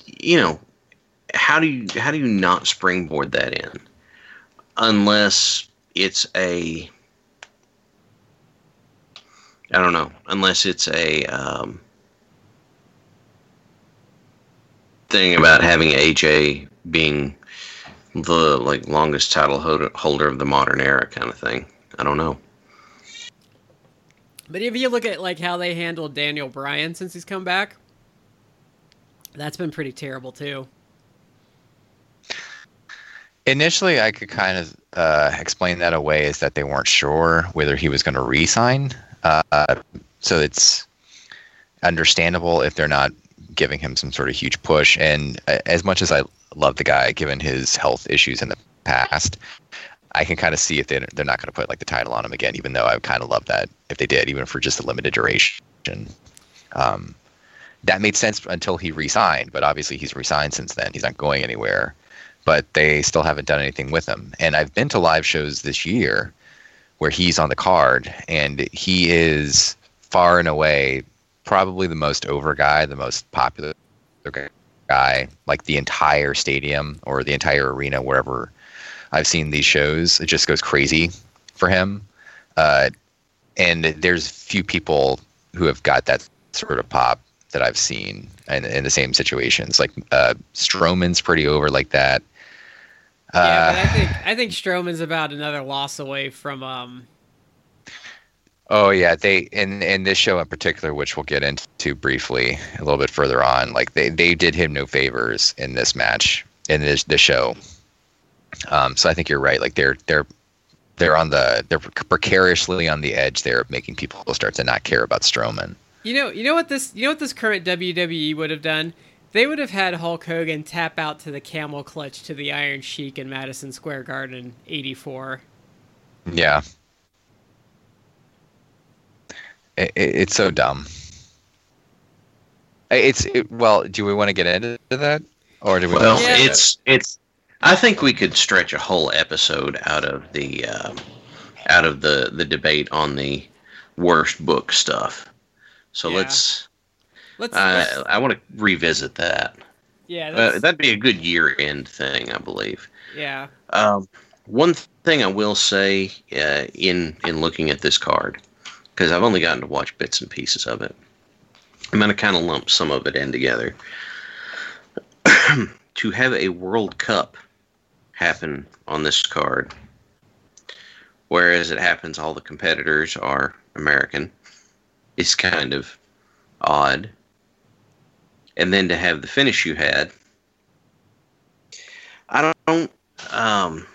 You know, how do you how do you not springboard that in unless it's a I don't know unless it's a um, thing about having AJ being the like longest title holder of the modern era kind of thing. I don't know. But if you look at like how they handled Daniel Bryan since he's come back, that's been pretty terrible too. Initially, I could kind of uh, explain that away as that they weren't sure whether he was going to re-sign. Uh, so it's understandable if they're not giving him some sort of huge push. And uh, as much as I love the guy, given his health issues in the past, I can kind of see if they they're not going to put like the title on him again. Even though I kind of love that if they did, even for just a limited duration. Um, that made sense until he resigned, but obviously he's resigned since then. He's not going anywhere. But they still haven't done anything with him. And I've been to live shows this year where he's on the card, and he is far and away probably the most over guy, the most popular guy, like the entire stadium or the entire arena, wherever I've seen these shows. It just goes crazy for him. Uh, and there's few people who have got that sort of pop that I've seen in, in the same situations. Like uh, Strowman's pretty over like that. Uh, yeah, but I think I think Strowman's about another loss away from. Um... Oh yeah, they in in this show in particular, which we'll get into briefly a little bit further on. Like they they did him no favors in this match in this this show. Um, so I think you're right. Like they're they're they're on the they're precariously on the edge there of making people start to not care about Strowman. You know, you know what this you know what this current WWE would have done? They would have had Hulk Hogan tap out to the camel clutch to the Iron Sheik in Madison Square Garden '84. Yeah, it, it, it's so dumb. It's it, well. Do we want to get into that, or do we? Well, it's it's I think we could stretch a whole episode out of the uh, out of the the debate on the worst book stuff. So yeah. let's. Let's, uh, let's, I want to revisit that. Yeah, uh, that'd be a good year end thing, I believe. Yeah. Um, one thing I will say uh, in in looking at this card, because I've only gotten to watch bits and pieces of it, I'm gonna kind of lump some of it in together. to have a World Cup happen on this card. Whereas it happens all the competitors are American. It's kind of odd. And then to have the finish you had, I don't. Um,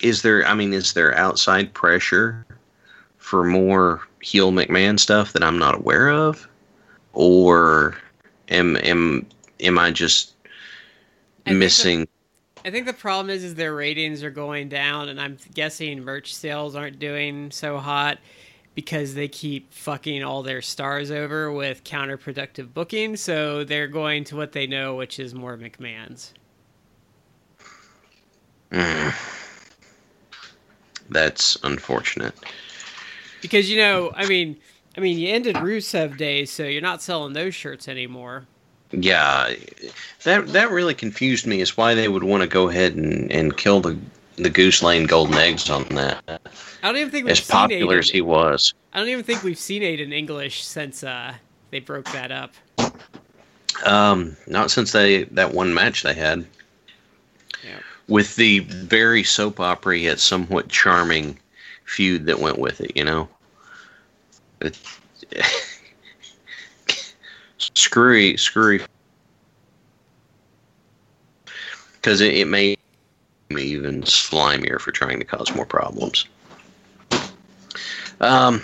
is there? I mean, is there outside pressure for more heel McMahon stuff that I'm not aware of, or am am am I just missing? I think the problem is is their ratings are going down, and I'm guessing merch sales aren't doing so hot because they keep fucking all their stars over with counterproductive booking. So they're going to what they know, which is more McMahon's. Mm. That's unfortunate. Because you know, I mean, I mean, you ended Rusev Day, so you're not selling those shirts anymore. Yeah, that that really confused me. Is why they would want to go ahead and, and kill the the goose laying golden eggs on that. I don't even think we've as popular Aiden, as he was. I don't even think we've seen Aiden English since uh, they broke that up. Um, not since they that one match they had. Yeah. With the very soap opera yet somewhat charming feud that went with it, you know. It, screwy, screwy. Because it, it made me even slimier for trying to cause more problems. Um,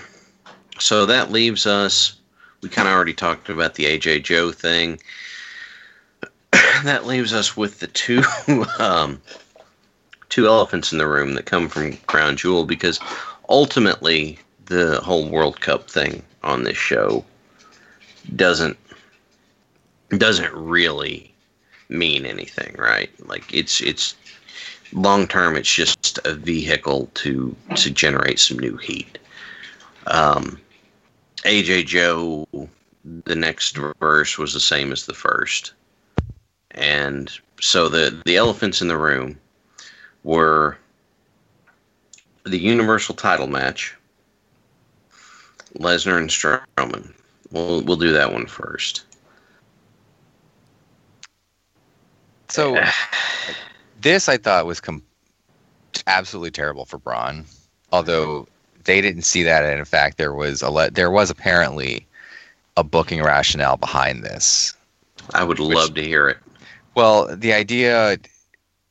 so that leaves us. We kind of already talked about the AJ Joe thing. that leaves us with the two um, two elephants in the room that come from Crown Jewel because ultimately the whole World Cup thing on this show doesn't doesn't really mean anything, right? Like it's it's long term it's just a vehicle to to generate some new heat. Um, AJ Joe, the next verse was the same as the first, and so the the elephants in the room were the Universal Title match, Lesnar and Strowman. We'll we'll do that one first. So this I thought was com- absolutely terrible for Braun, although they didn't see that, and in fact there was a le- there was apparently a booking rationale behind this. I would Which- love to hear it. Well, the idea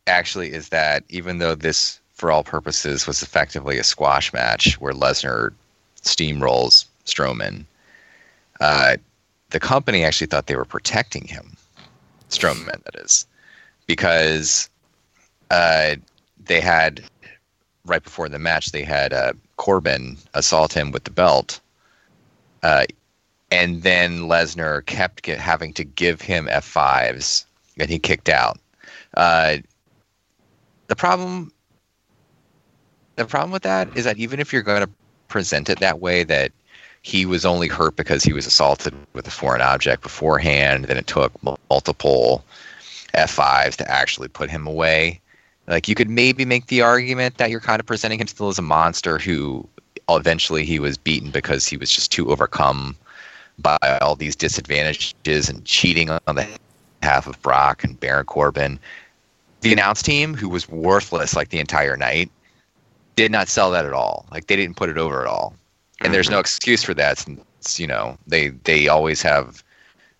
actually is that even though this, for all purposes, was effectively a squash match where Lesnar steamrolls Strowman, uh, the company actually thought they were protecting him, Strowman, that is, because uh, they had right before the match they had uh, Corbin assault him with the belt. Uh, and then Lesnar kept get, having to give him F5s and he kicked out. Uh, the problem, the problem with that is that even if you're going to present it that way, that he was only hurt because he was assaulted with a foreign object beforehand, then it took multiple F5s to actually put him away. Like you could maybe make the argument that you're kind of presenting him still as a monster who eventually he was beaten because he was just too overcome by all these disadvantages and cheating on the half of Brock and Baron Corbin. The announce team, who was worthless like the entire night, did not sell that at all. Like they didn't put it over at all. And there's no mm-hmm. excuse for that since, you know, they they always have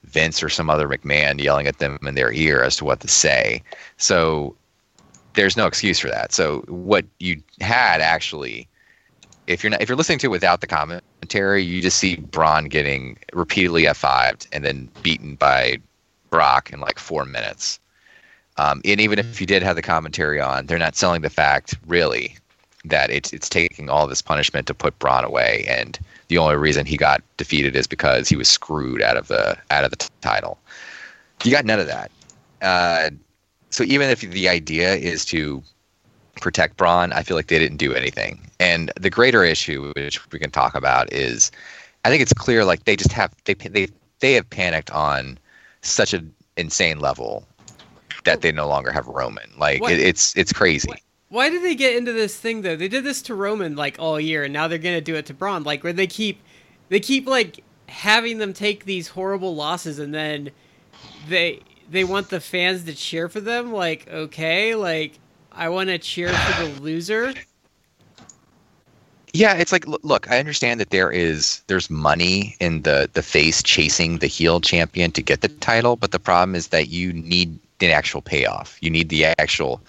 Vince or some other McMahon yelling at them in their ear as to what to say. So there's no excuse for that. So what you had actually if you're not if you're listening to it without the commentary, you just see Braun getting repeatedly F5'd and then beaten by Brock in like four minutes. Um, and even if you did have the commentary on, they're not selling the fact really that it's it's taking all this punishment to put Braun away, and the only reason he got defeated is because he was screwed out of the out of the t- title. You got none of that. Uh, so even if the idea is to protect Braun, I feel like they didn't do anything. And the greater issue, which we can talk about, is I think it's clear like they just have they they they have panicked on such an insane level that they no longer have Roman. Like it, it's it's crazy. what- Why did they get into this thing though? They did this to Roman like all year, and now they're gonna do it to Braun. Like where they keep, they keep like having them take these horrible losses, and then they they want the fans to cheer for them. Like okay, like I want to cheer for the loser. Yeah, it's like look, look, I understand that there is there's money in the the face chasing the heel champion to get the mm-hmm. title, but the problem is that you need an actual payoff. You need the actual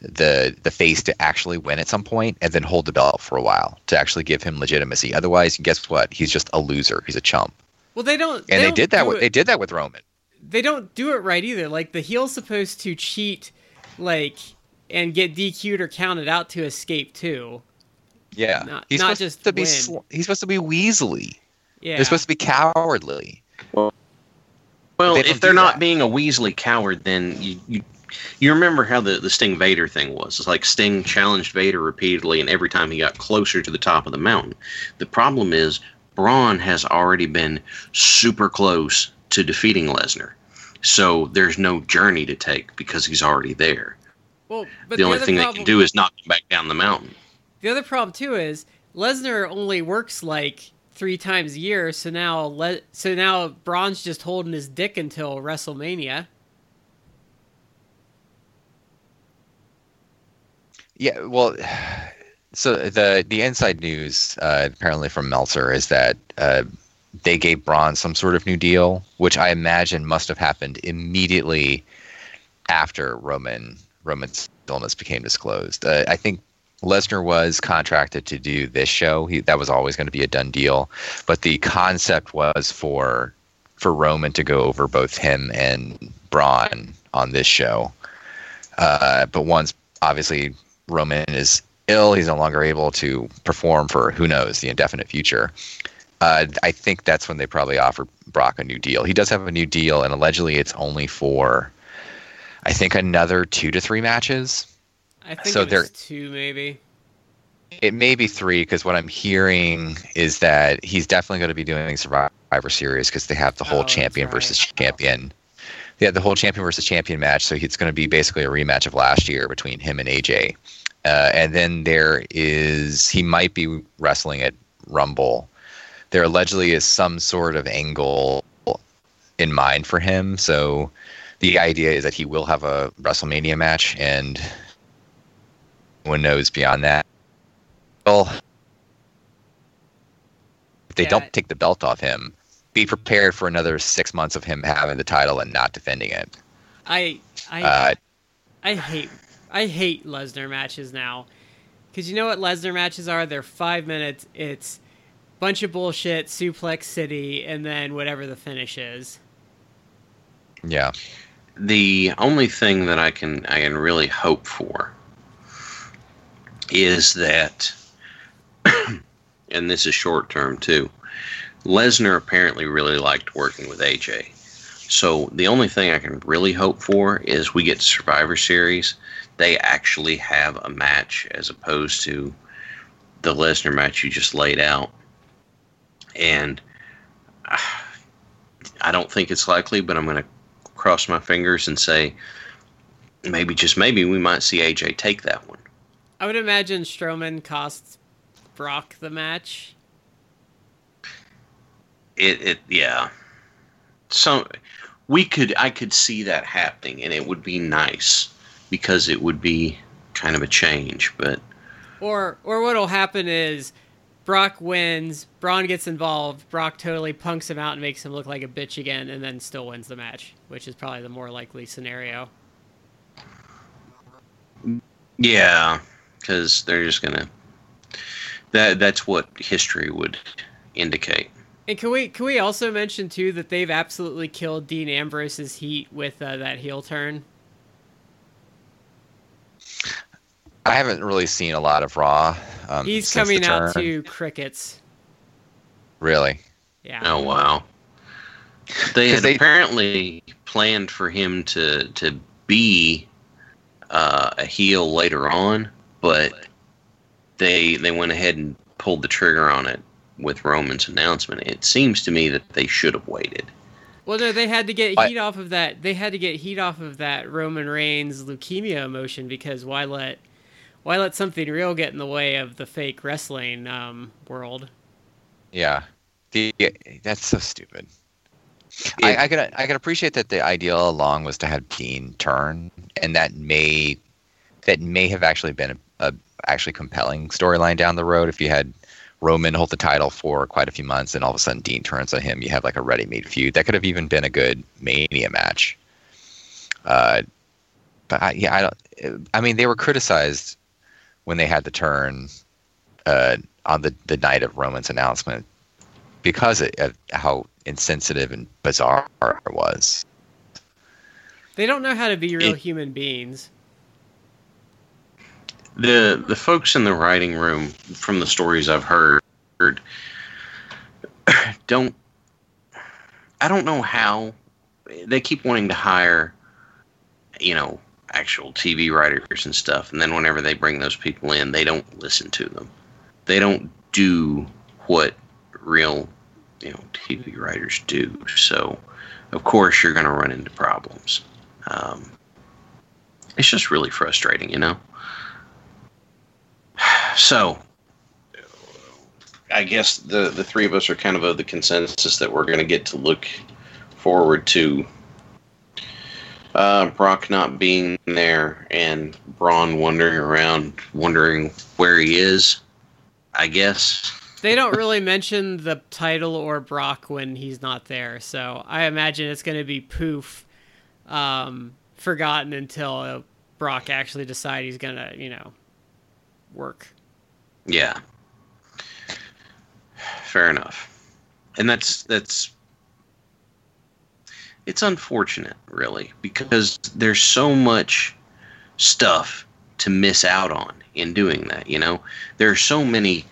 the the face to actually win at some point and then hold the belt for a while to actually give him legitimacy. Otherwise, guess what? He's just a loser. He's a chump. Well, they don't. And they, don't did that with it- they did that with Roman. they don't do it right either. Like the heel's supposed to cheat, like and get DQ'd or counted out to escape too. Yeah. Not- he's not supposed just to be sl- he's supposed to be weaselly. Yeah. They're supposed to be cowardly. Well, They if they're not that. being a weaselly coward, then you, you you remember how the, the Sting Vader thing was. It's like Sting challenged Vader repeatedly, and every time he got closer to the top of the mountain. The problem is Braun has already been super close to defeating Lesnar, so there's no journey to take because he's already there. well, but the only thing they can do is knock him back down the mountain. The other problem too is Lesnar only works like three times a year, so now Le- so now Braun's just holding his dick until WrestleMania. Yeah, well, so the the inside news uh, apparently from Meltzer is that uh, they gave Braun some sort of new deal, which I imagine must have happened immediately after Roman Roman's illness became disclosed. Uh, I think Lesnar was contracted to do this show. He, that was always going to be a done deal, but the concept was for for Roman to go over both him and Braun on this show. Uh, but once obviously Roman is ill, he's no longer able to perform for who knows the indefinite future. Uh, I think that's when they probably offer Brock a new deal. He does have a new deal, and allegedly it's only for, I think, another two to three matches. I think So was two, maybe. It may be three because what I'm hearing is that he's definitely going to be doing Survivor Series because they have the Oh, whole that's champion right. versus champion. They had the whole champion versus champion match, so it's going to be basically a rematch of last year between him and AJ. Uh, and then there is he might be wrestling at Rumble. There allegedly is some sort of angle in mind for him, so the idea is that he will have a WrestleMania match, and no one knows beyond that. Well, if they Yeah. don't take the belt off him, be prepared for another six months of him having the title and not defending it. I I Uh, I hate I hate Lesnar matches now. Cause you know what Lesnar matches are? They're five minutes. It's bunch of bullshit, suplex city, and then whatever the finish is. yeah, the only thing that I can I can really hope for is that, and this is short term too. Lesnar apparently really liked working with AJ, so the only thing I can really hope for is we get Survivor Series. They actually have a match as opposed to the Lesnar match you just laid out, and. uh, I don't think it's likely, but I'm going to cross my fingers and say maybe just maybe we might see AJ take that one. I would imagine Strowman costs Brock the match. It it yeah. So we could I could see that happening and it would be nice because it would be kind of a change, but Or or what'll happen is Brock wins, Braun gets involved, Brock totally punks him out and makes him look like a bitch again, and then still wins the match, which is probably the more likely scenario. yeah, cuz they're just going to that that's what history would indicate. And can we can we also mention too that they've absolutely killed Dean Ambrose's heat with uh, that heel turn? I haven't really seen a lot of Raw. Um, He's since the coming out to crickets. really. Yeah. Oh wow. They had they- apparently planned for him to to be uh, a heel later on, but they they went ahead and pulled the trigger on it with Roman's announcement. It seems to me that they should have waited. Well, no, they had to get I- heat off of that. They had to get heat off of that Roman Reigns leukemia emotion because why let why let something real get in the way of the fake wrestling um, world? Yeah. The, that's so stupid. I, I could I could appreciate that the idea all along was to have Dean turn, and that may that may have actually been a, a actually compelling storyline down the road if you had Roman hold the title for quite a few months, and all of a sudden Dean turns on him. You have like a ready-made feud that could have even been a good Mania match. Uh, but I, yeah, I don't. I mean, they were criticized when they had the turn uh, on the the night of Roman's announcement because of of how insensitive and bizarre it was. They don't know how to be real It- human beings. The the folks in the writing room from the stories I've heard don't I don't know how they keep wanting to hire you know actual TV writers and stuff and then whenever they bring those people in they don't listen to them. They don't do what real you know TV writers do. So of course you're going to run into problems. Um, it's just really frustrating you know so, I guess the the three of us are kind of of the consensus that we're going to get to look forward to uh, Brock not being there and Braun wandering around, wondering where he is. I guess. They don't really mention the title or Brock when he's not there, so I imagine it's going to be poof, um, forgotten until Brock actually decides he's going to, you know, work. Yeah. Fair enough. And that's that's it's unfortunate really because there's so much stuff to miss out on in doing that, you know? There are so many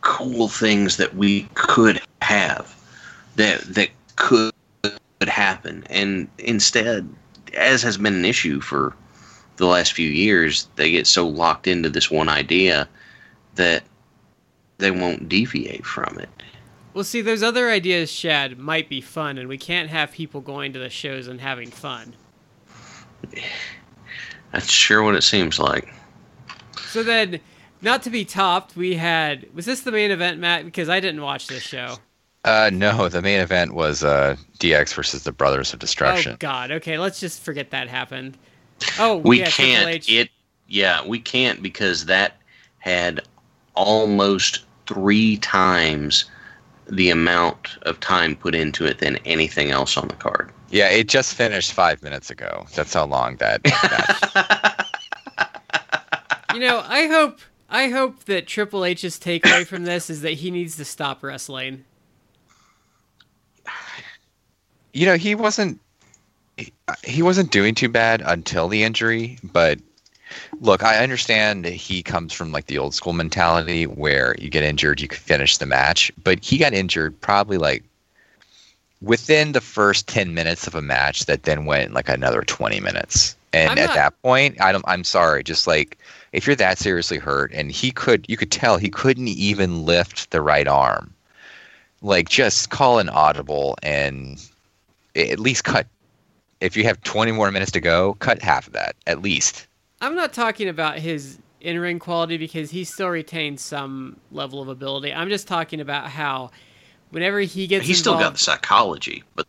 cool things that we could have that that could happen and instead as has been an issue for the last few years, they get so locked into this one idea that they won't deviate from it. Well, see, those other ideas, Shad, might be fun, and we can't have people going to the shows and having fun. That's sure what it seems like. So then, not to be topped, we had. Was this the main event, Matt? Because I didn't watch this show. Uh, no, the main event was uh, DX versus the Brothers of Destruction. Oh God. Okay, let's just forget that happened. Oh, We yeah, can't. It. Yeah, we can't because that had almost three times the amount of time put into it than anything else on the card. Yeah, it just finished five minutes ago. That's how long that. that You know, I hope. I hope that Triple H's takeaway from this is that he needs to stop wrestling. you know, he wasn't. He, wasn't doing too bad until the injury, but look, I understand that he comes from like the old school mentality where you get injured, you can finish the match, but he got injured probably like within the first 10 minutes of a match that then went like another 20 minutes. And I'm at not- that point, I don't I'm sorry, just like if you're that seriously hurt and he could you could tell he couldn't even lift the right arm. Like just call an audible and at least cut if you have 20 more minutes to go, cut half of that at least. I'm not talking about his in-ring quality because he still retains some level of ability. I'm just talking about how whenever he gets He's still got the psychology, but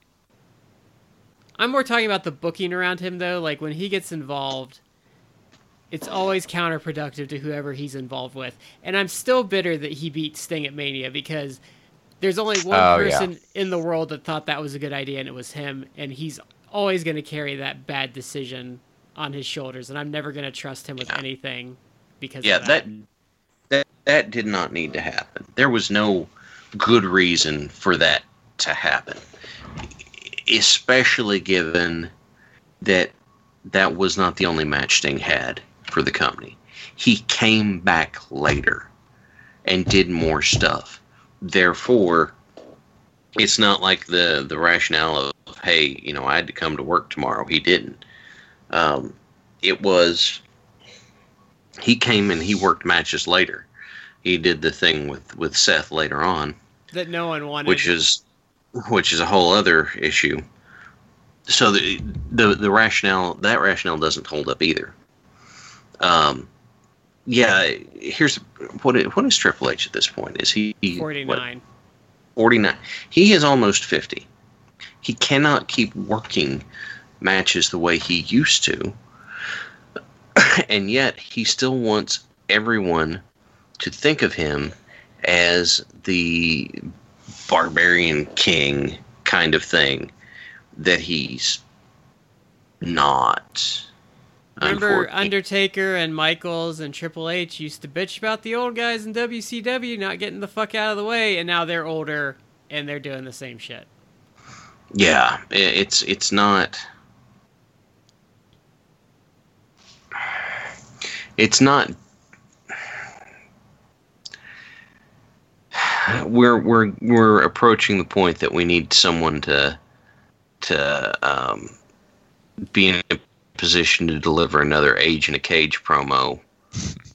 I'm more talking about the booking around him though. Like when he gets involved, it's always counterproductive to whoever he's involved with. And I'm still bitter that he beat Sting at Mania because there's only one Oh, yeah. person in the world that thought that was a good idea, and it was him. And he's always going to carry that bad decision on his shoulders, and I'm never going to trust him with Yeah. anything because yeah, of that. that that that did not need to happen. There was no good reason for that to happen, especially given that that was not the only match Sting had for the company. He came back later and did more stuff. Therefore, it's not like the the rationale of hey, you know, I had to come to work tomorrow. He didn't. Um, it was he came and he worked matches later. He did the thing with with Seth later on, that no one wanted. which is which is a whole other issue. So the the the rationale that rationale doesn't hold up either. Um, yeah, here's what what is Triple H at this point? Is he what, 49. 49. He is almost 50. He cannot keep working matches the way he used to. and yet, he still wants everyone to think of him as the barbarian king kind of thing that he's not. Remember. Undertaker and Michaels and Triple H used to bitch about the old guys in WCW not getting the fuck out of the way, and now they're older and they're doing the same shit. Yeah, it's it's not. It's not. We're we're we're approaching the point that we need someone to to um, be in a position to deliver another age in a cage promo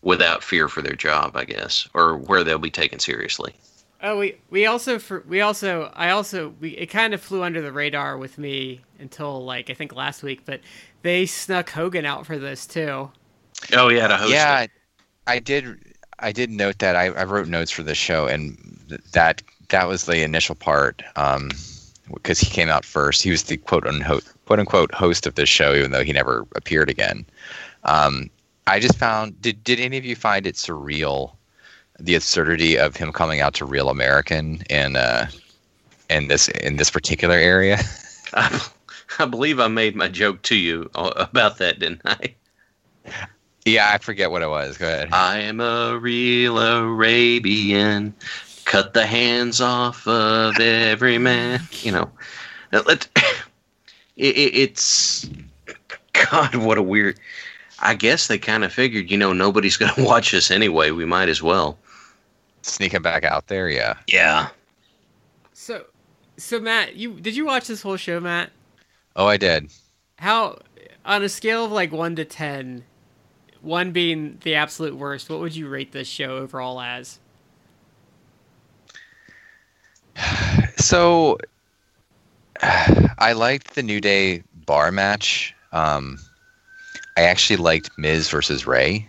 without fear for their job, I guess, or where they'll be taken seriously. Oh, we we also for we also I also we it kind of flew under the radar with me until like I think last week, but they snuck Hogan out for this too. Oh yeah, to host yeah, it. I did. I did note that. I, I wrote notes for the show, and th- that that was the initial part. Um, because he came out first. He was the quote unquote quote unquote host of this show, even though he never appeared again. Um, I just found. Did did any of you find it surreal? The absurdity of him coming out to Real American in uh, in this in this particular area. I, I believe I made my joke to you about that, didn't I? yeah, I forget what it was. Go ahead. I am a real Arabian. Cut the hands off of every man. You know, let it, it, it's God. What a weird. I guess they kind of figured, you know, nobody's going to watch us anyway. We might as well. Sneak him back out there. Yeah. Yeah. So so Matt, you did you watch this whole show, Matt? Oh, I did. How on a scale of like one to ten, one being the absolute worst, what would you rate this show overall as? So I liked the New Day bar match. Um, I actually liked Miz versus Rey.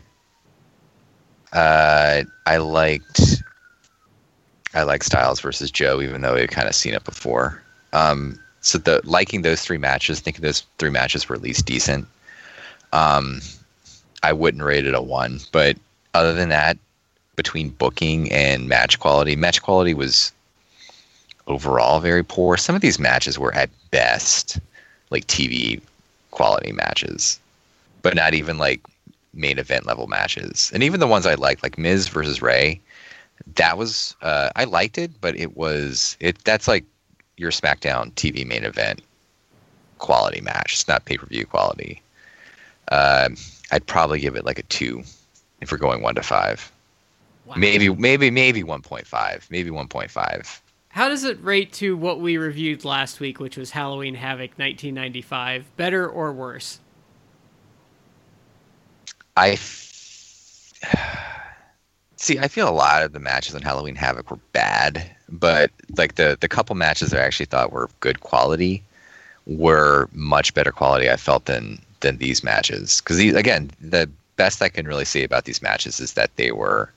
Uh, I liked I like Styles versus Joe, even though we've kind of seen it before. Um, so the liking those three matches, thinking those three matches were at least decent. Um, I wouldn't rate it a one, but other than that, between booking and match quality, match quality was overall very poor. Some of these matches were at best like TV quality matches, but not even like main event level matches. And even the ones I liked, like Miz versus Rey, that was uh, I liked it, but it was it that's like your SmackDown TV main event quality match. It's not pay per view quality. Uh, I'd probably give it like a two if we're going one to five. Wow. Maybe maybe maybe one point five. Maybe one point five. How does it rate to what we reviewed last week, which was Halloween Havoc 1995? Better or worse? I f- see. I feel a lot of the matches on Halloween Havoc were bad, but like the the couple matches that I actually thought were good quality were much better quality. I felt than than these matches because again, the best I can really say about these matches is that they were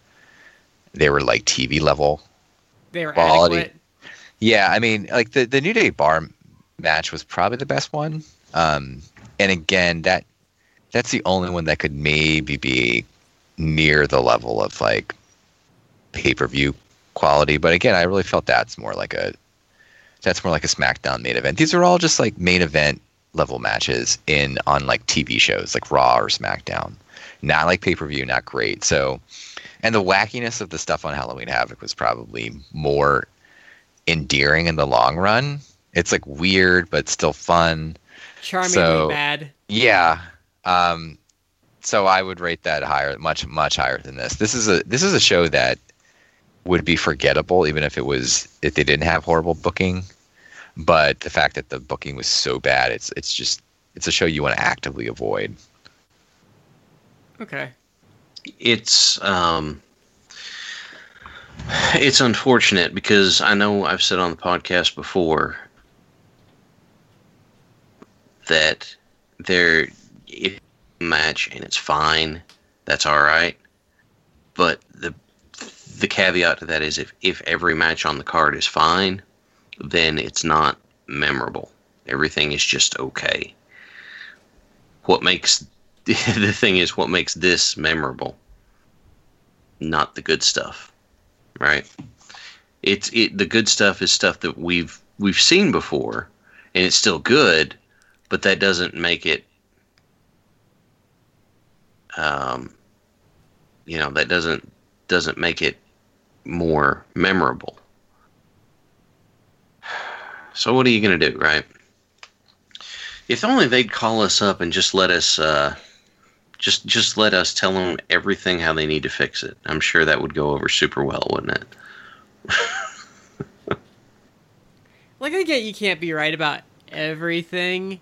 they were like TV level They were Quality. adequate. Yeah, I mean, like the the New Day bar match was probably the best one. Um, and again, that that's the only one that could maybe be near the level of like pay per view quality. But again, I really felt that's more like a that's more like a SmackDown main event. These are all just like main event level matches in on like TV shows like Raw or SmackDown. Not like pay per view, not great. So, and the wackiness of the stuff on Halloween Havoc was probably more endearing in the long run. It's like weird but still fun. Charmingly So- bad. Yeah. Um, so I would rate that higher, much much higher than this. This is a this is a show that would be forgettable even if it was if they didn't have horrible booking. But the fact that the booking was so bad, it's it's just it's a show you want to actively avoid. Okay. it's um it's unfortunate because I know I've said on the podcast before that there if match and it's fine, that's all right. But the the caveat to that is if if every match on the card is fine, then it's not memorable. Everything is just okay. What makes the thing is what makes this memorable not the good stuff right? It's it the good stuff is stuff that we've we've seen before and it's still good but that doesn't make it um you know that doesn't doesn't make it more memorable. So what are you to do right? If only they'd call us up and just let us uh just just let us tell them everything how they need to fix it. I'm sure that would go over super well, wouldn't it? Like I get you can't be right about everything.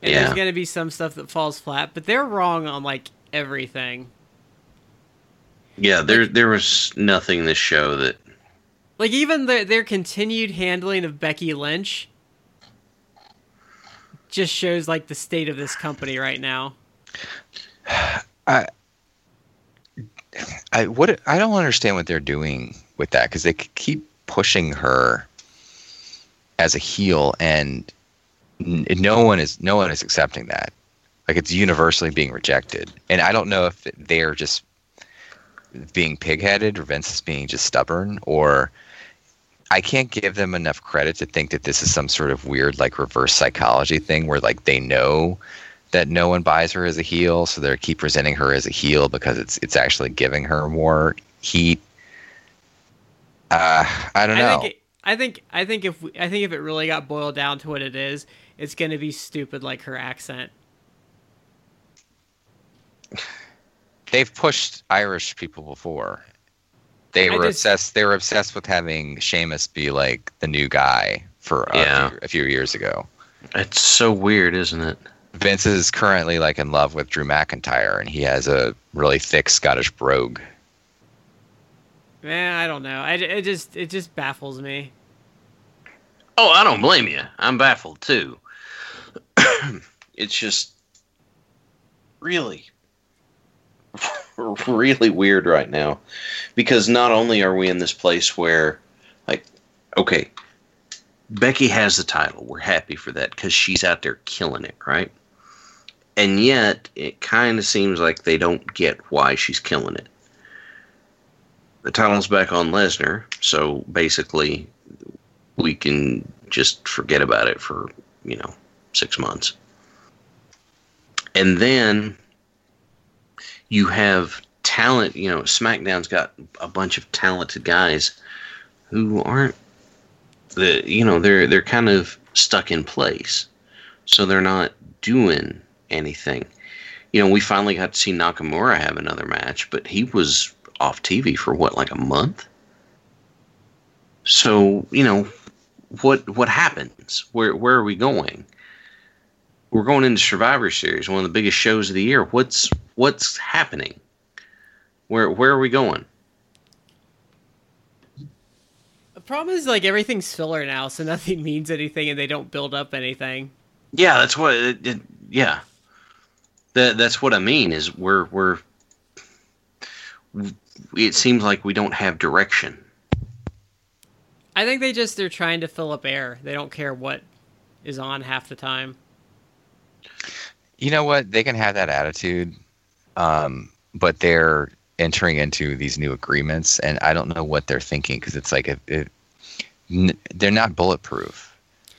And Yeah. there's gonna be some stuff that falls flat, but they're wrong on like everything. Yeah, there there was nothing in this show that Like even the, their continued handling of Becky Lynch just shows like the state of this company right now. I what I don't understand what they're doing with that because they keep pushing her as a heel, and no one is no one is accepting that. Like it's universally being rejected, and I don't know if they're just being pigheaded or Vince is being just stubborn, or I can't give them enough credit to think that this is some sort of weird like reverse psychology thing where like they know that no one buys her as a heel, so they keep presenting her as a heel because it's it's actually giving her more heat. Uh, I don't know. I think it, I think I think if we, I think if it really got boiled down to what it is, it's gonna be stupid like her accent. They've pushed Irish people before. They were just- obsessed. They were obsessed with having Sheamus be like the new guy for a, Yeah. few, a few years ago. it's so weird, isn't it? Vince is currently like in love with Drew McIntyre, and he has a really thick Scottish brogue. Man, I don't know. I, it just it just baffles me. Oh, I don't blame you. I'm baffled too. it's just really, really weird right now because not only are we in this place where, like, okay, Becky has the title. We're happy for that because she's out there killing it, right? And yet, it kind of seems like they don't get why she's killing it. The title's back on Lesnar, so basically, we can just forget about it for, you know, six months. And then you have talent, you know, SmackDown's got a bunch of talented guys who aren't the you know, they're they're kind of stuck in place. So they're not doing anything. You know, we finally got to see Nakamura have another match, but he was off TV for what, like a month? So, you know, what what happens? Where where are we going? We're going into Survivor Series, one of the biggest shows of the year. What's what's happening? Where where are we going? The problem is like everything's filler now, so nothing means anything, and they don't build up anything. Yeah, that's what. It, it, yeah, that that's what I mean. Is we're we're. It seems like we don't have direction. I think they just they're trying to fill up air. They don't care what is on half the time. You know what? They can have that attitude, um, but they're entering into these new agreements, and I don't know what they're thinking because it's like if, if n- they're not bulletproof.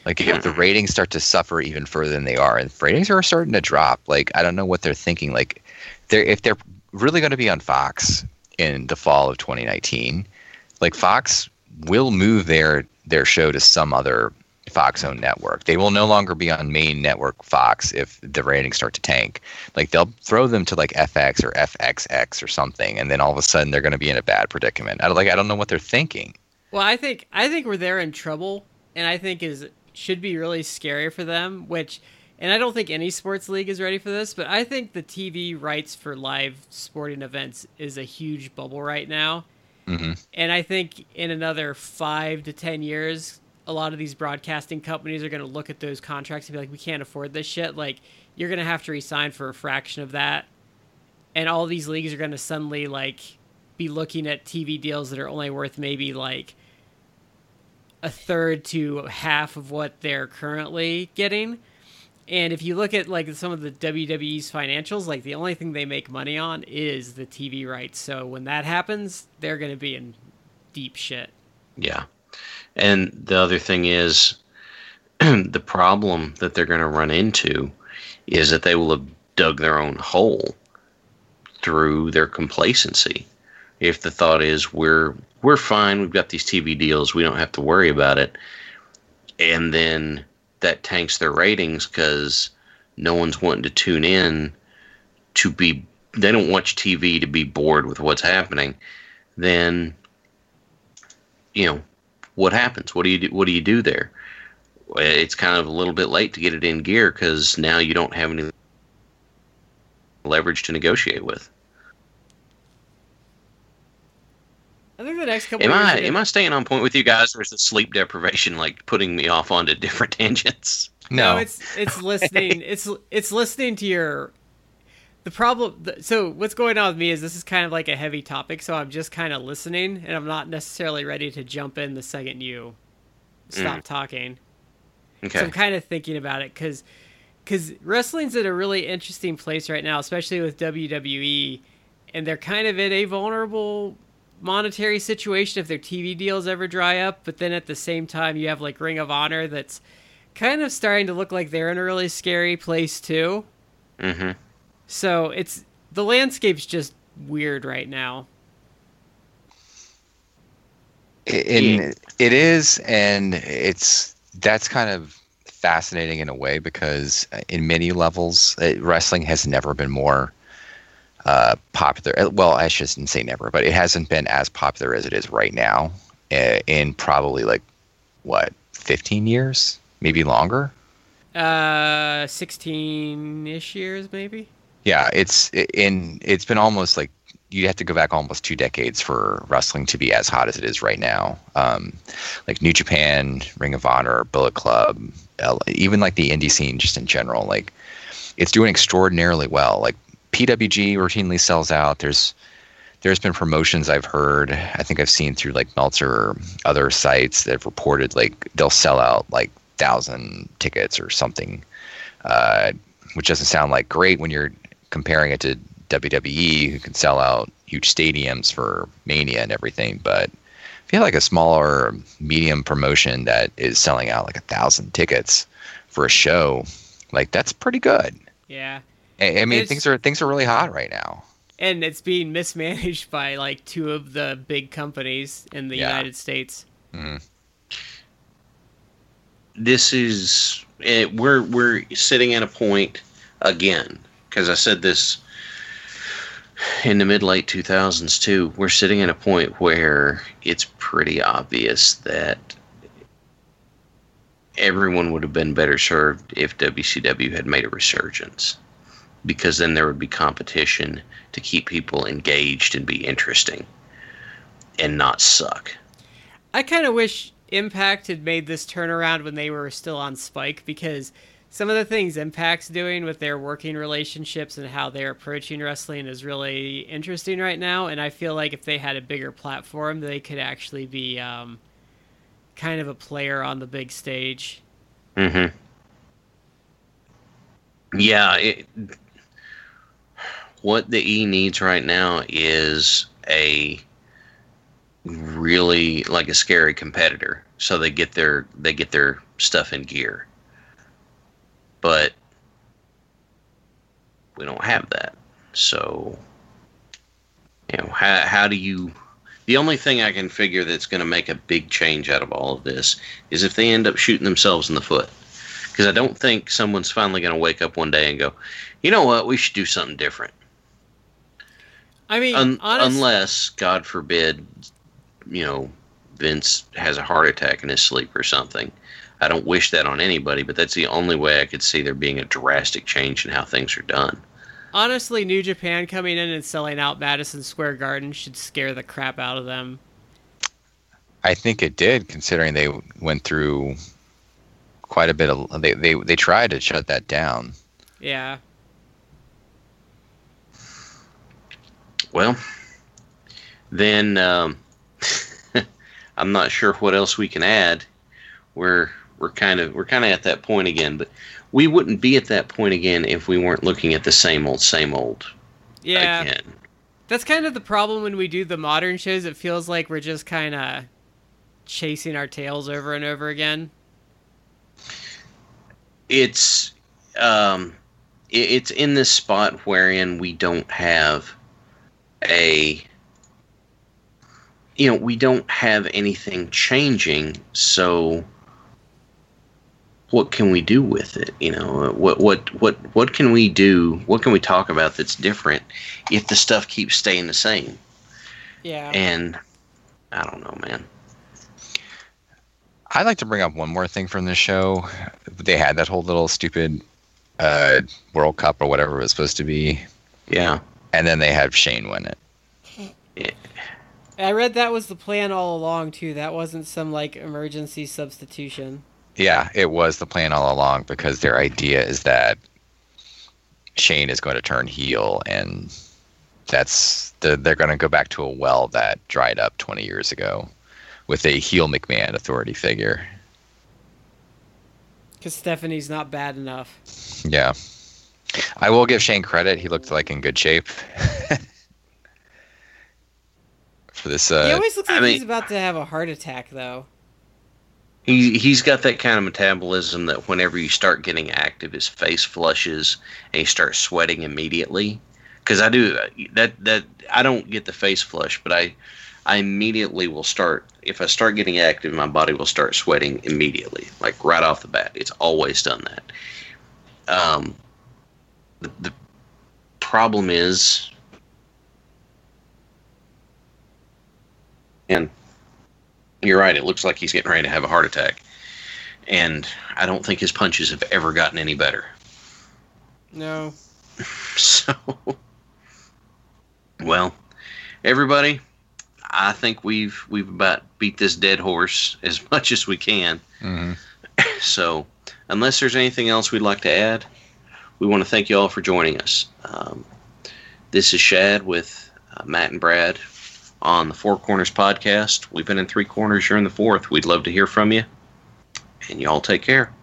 Like if the hmm. ratings start to suffer even further than they are, and ratings are starting to drop, like I don't know what they're thinking. Like they're if they're really going to be on Fox in the fall of 2019, like Fox will move their their show to some other Fox owned network. They will no longer be on main network Fox if the ratings start to tank. Like they'll throw them to like FX or FXX or something, and then all of a sudden they're going to be in a bad predicament. I don't like I don't know what they're thinking. Well, I think I think where they're in trouble, and I think is should be really scary for them. Which, and I don't think any sports league is ready for this, but I think the TV rights for live sporting events is a huge bubble right now. Mm-hmm. And I think in another five to ten years, a lot of these broadcasting companies are going to look at those contracts and be like, "We can't afford this shit. Like, you're going to have to resign for a fraction of that." And all these leagues are going to suddenly like be looking at TV deals that are only worth maybe like a third to half of what they're currently getting. And if you look at like some of the WWE's financials, like the only thing they make money on is the TV rights. So when that happens, they're going to be in deep shit. Yeah. And the other thing is the problem that they're going to run into is that they will have dug their own hole through their complacency. If the thought is we're we're fine, we've got these TV deals, we don't have to worry about it. And then that tanks their ratings cuz no one's wanting to tune in to be they don't watch TV to be bored with what's happening. Then you know, what happens? What do you do, what do you do there? It's kind of a little bit late to get it in gear because now you don't have any leverage to negotiate with. I think the next couple. Am years I am I staying on point with you guys, or is the sleep deprivation like putting me off onto different tangents? No, No, it's it's listening. it's it's listening to your. The problem. the- So what's going on with me is this is kind of like a heavy topic, so I'm just kind of listening, and I'm not necessarily ready to jump in the second you mm. stop talking. So Okay. I'm kind of thinking about it because because wrestling's at a really interesting place right now, especially with WWE, and they're kind of in a vulnerable monetary situation if their TV deals ever dry up. But then at the same time, you have like Ring of Honor that's kind of starting to look like they're in a really scary place too. Mm-hmm. So it's the landscape's just weird right now. and it is and it's that's kind of fascinating in a way because uh, in many levels uh, wrestling has never been more uh, popular Uh, well i shouldn't say never but it hasn't been as popular as it is right now uh, in probably like what 15 years maybe longer Uh, sixteen-ish years, maybe. Yeah, it's in. It's been almost like you have to go back almost two decades for wrestling to be as hot as it is right now. Um, like New Japan, Ring of Honor, Bullet Club, even like the indie scene just in general. Like it's doing extraordinarily well. Like PWG routinely sells out. There's there's been promotions I've heard. I think I've seen through like Meltzer or other sites that have reported like they'll sell out like thousand tickets or something, uh, which doesn't sound like great when you're comparing it to WWE, who can sell out huge stadiums for Mania and everything. But if you have like a smaller, medium promotion that is selling out like a thousand tickets for a show, like that's pretty good. Yeah. I, I mean, it's, things are things are really hot right now. And it's being mismanaged by like two of the big companies in the yeah. United States. Mm-hmm. This is it, we're we're sitting at a point again because I said this in the mid late 2000s too we're sitting at a point where it's pretty obvious that everyone would have been better served if WCW had made a resurgence because then there would be competition to keep people engaged and be interesting and not suck. I kind of wish Impact had made this turnaround when they were still on Spike because some of the things Impact's doing with their working relationships and how they're approaching wrestling is really interesting right now. And I feel like if they had a bigger platform, they could actually be um, kind of a player on the big stage. Mm-hmm. Yeah. It, what the E needs right now is a really like a scary competitor, so they get their they get their stuff in gear but we don't have that. So, you know, how, how do you. The only thing I can figure that's going to make a big change out of all of this is if they end up shooting themselves in the foot. Because I don't think someone's finally going to wake up one day and go, you know what, we should do something different. I mean, Un- honest- unless, God forbid, you know, Vince has a heart attack in his sleep or something. I don't wish that on anybody, but that's the only way I could see there being a drastic change in how things are done. Honestly, New Japan coming in and selling out Madison Square Garden should scare the crap out of them. I think it did, considering they went through quite a bit of. They they they tried to shut that down. Yeah. Well, then um, I'm not sure what else we can add. We're we're kind of we're kind of at that point again. But we wouldn't be at that point again if we weren't looking at the same old, same old. Yeah. Again. That's kind of the problem when we do the modern shows. It feels like we're just kind of chasing our tails over and over again. It's um, it's in this spot wherein we don't have a you know we don't have anything changing so what can we do with it? You know, what what what what can we do? What can we talk about that's different if the stuff keeps staying the same? Yeah. And I don't know, man. I'd like to bring up one more thing from this show. They had that whole little stupid uh, World Cup or whatever it was supposed to be. Yeah. And then they have Shane win it. Yeah. I read that was the plan all along too. That wasn't some like emergency substitution. Yeah, it was the plan all along because their idea is that Shane is going to turn heel, and that's the, they're going to go back to a well that dried up 20 years ago with a heel McMahon authority figure. Because Stephanie's not bad enough. Yeah. I will give Shane credit. He looked like in good shape. For this, uh, he always looks like I mean, he's about to have a heart attack, though. He he's got that kind of metabolism that whenever you start getting active, his face flushes and he starts sweating immediately. Because I do that that I don't get the face flush, but I I immediately will start if I start getting active, my body will start sweating immediately, like right off the bat. It's always done that. Um, the, the problem is, and you're right. It looks like he's getting ready to have a heart attack. and I don't think his punches have ever gotten any better. No. So, well, everybody, I think we've we've about beat this dead horse as much as we can. hmm So, unless there's anything else we'd like to add, we want to thank you all for joining us. Um, this is Shad with uh, Matt and Brad on the Four Corners podcast. We've been in three corners. You're in the fourth. We'd love to hear from you. And y'all take care.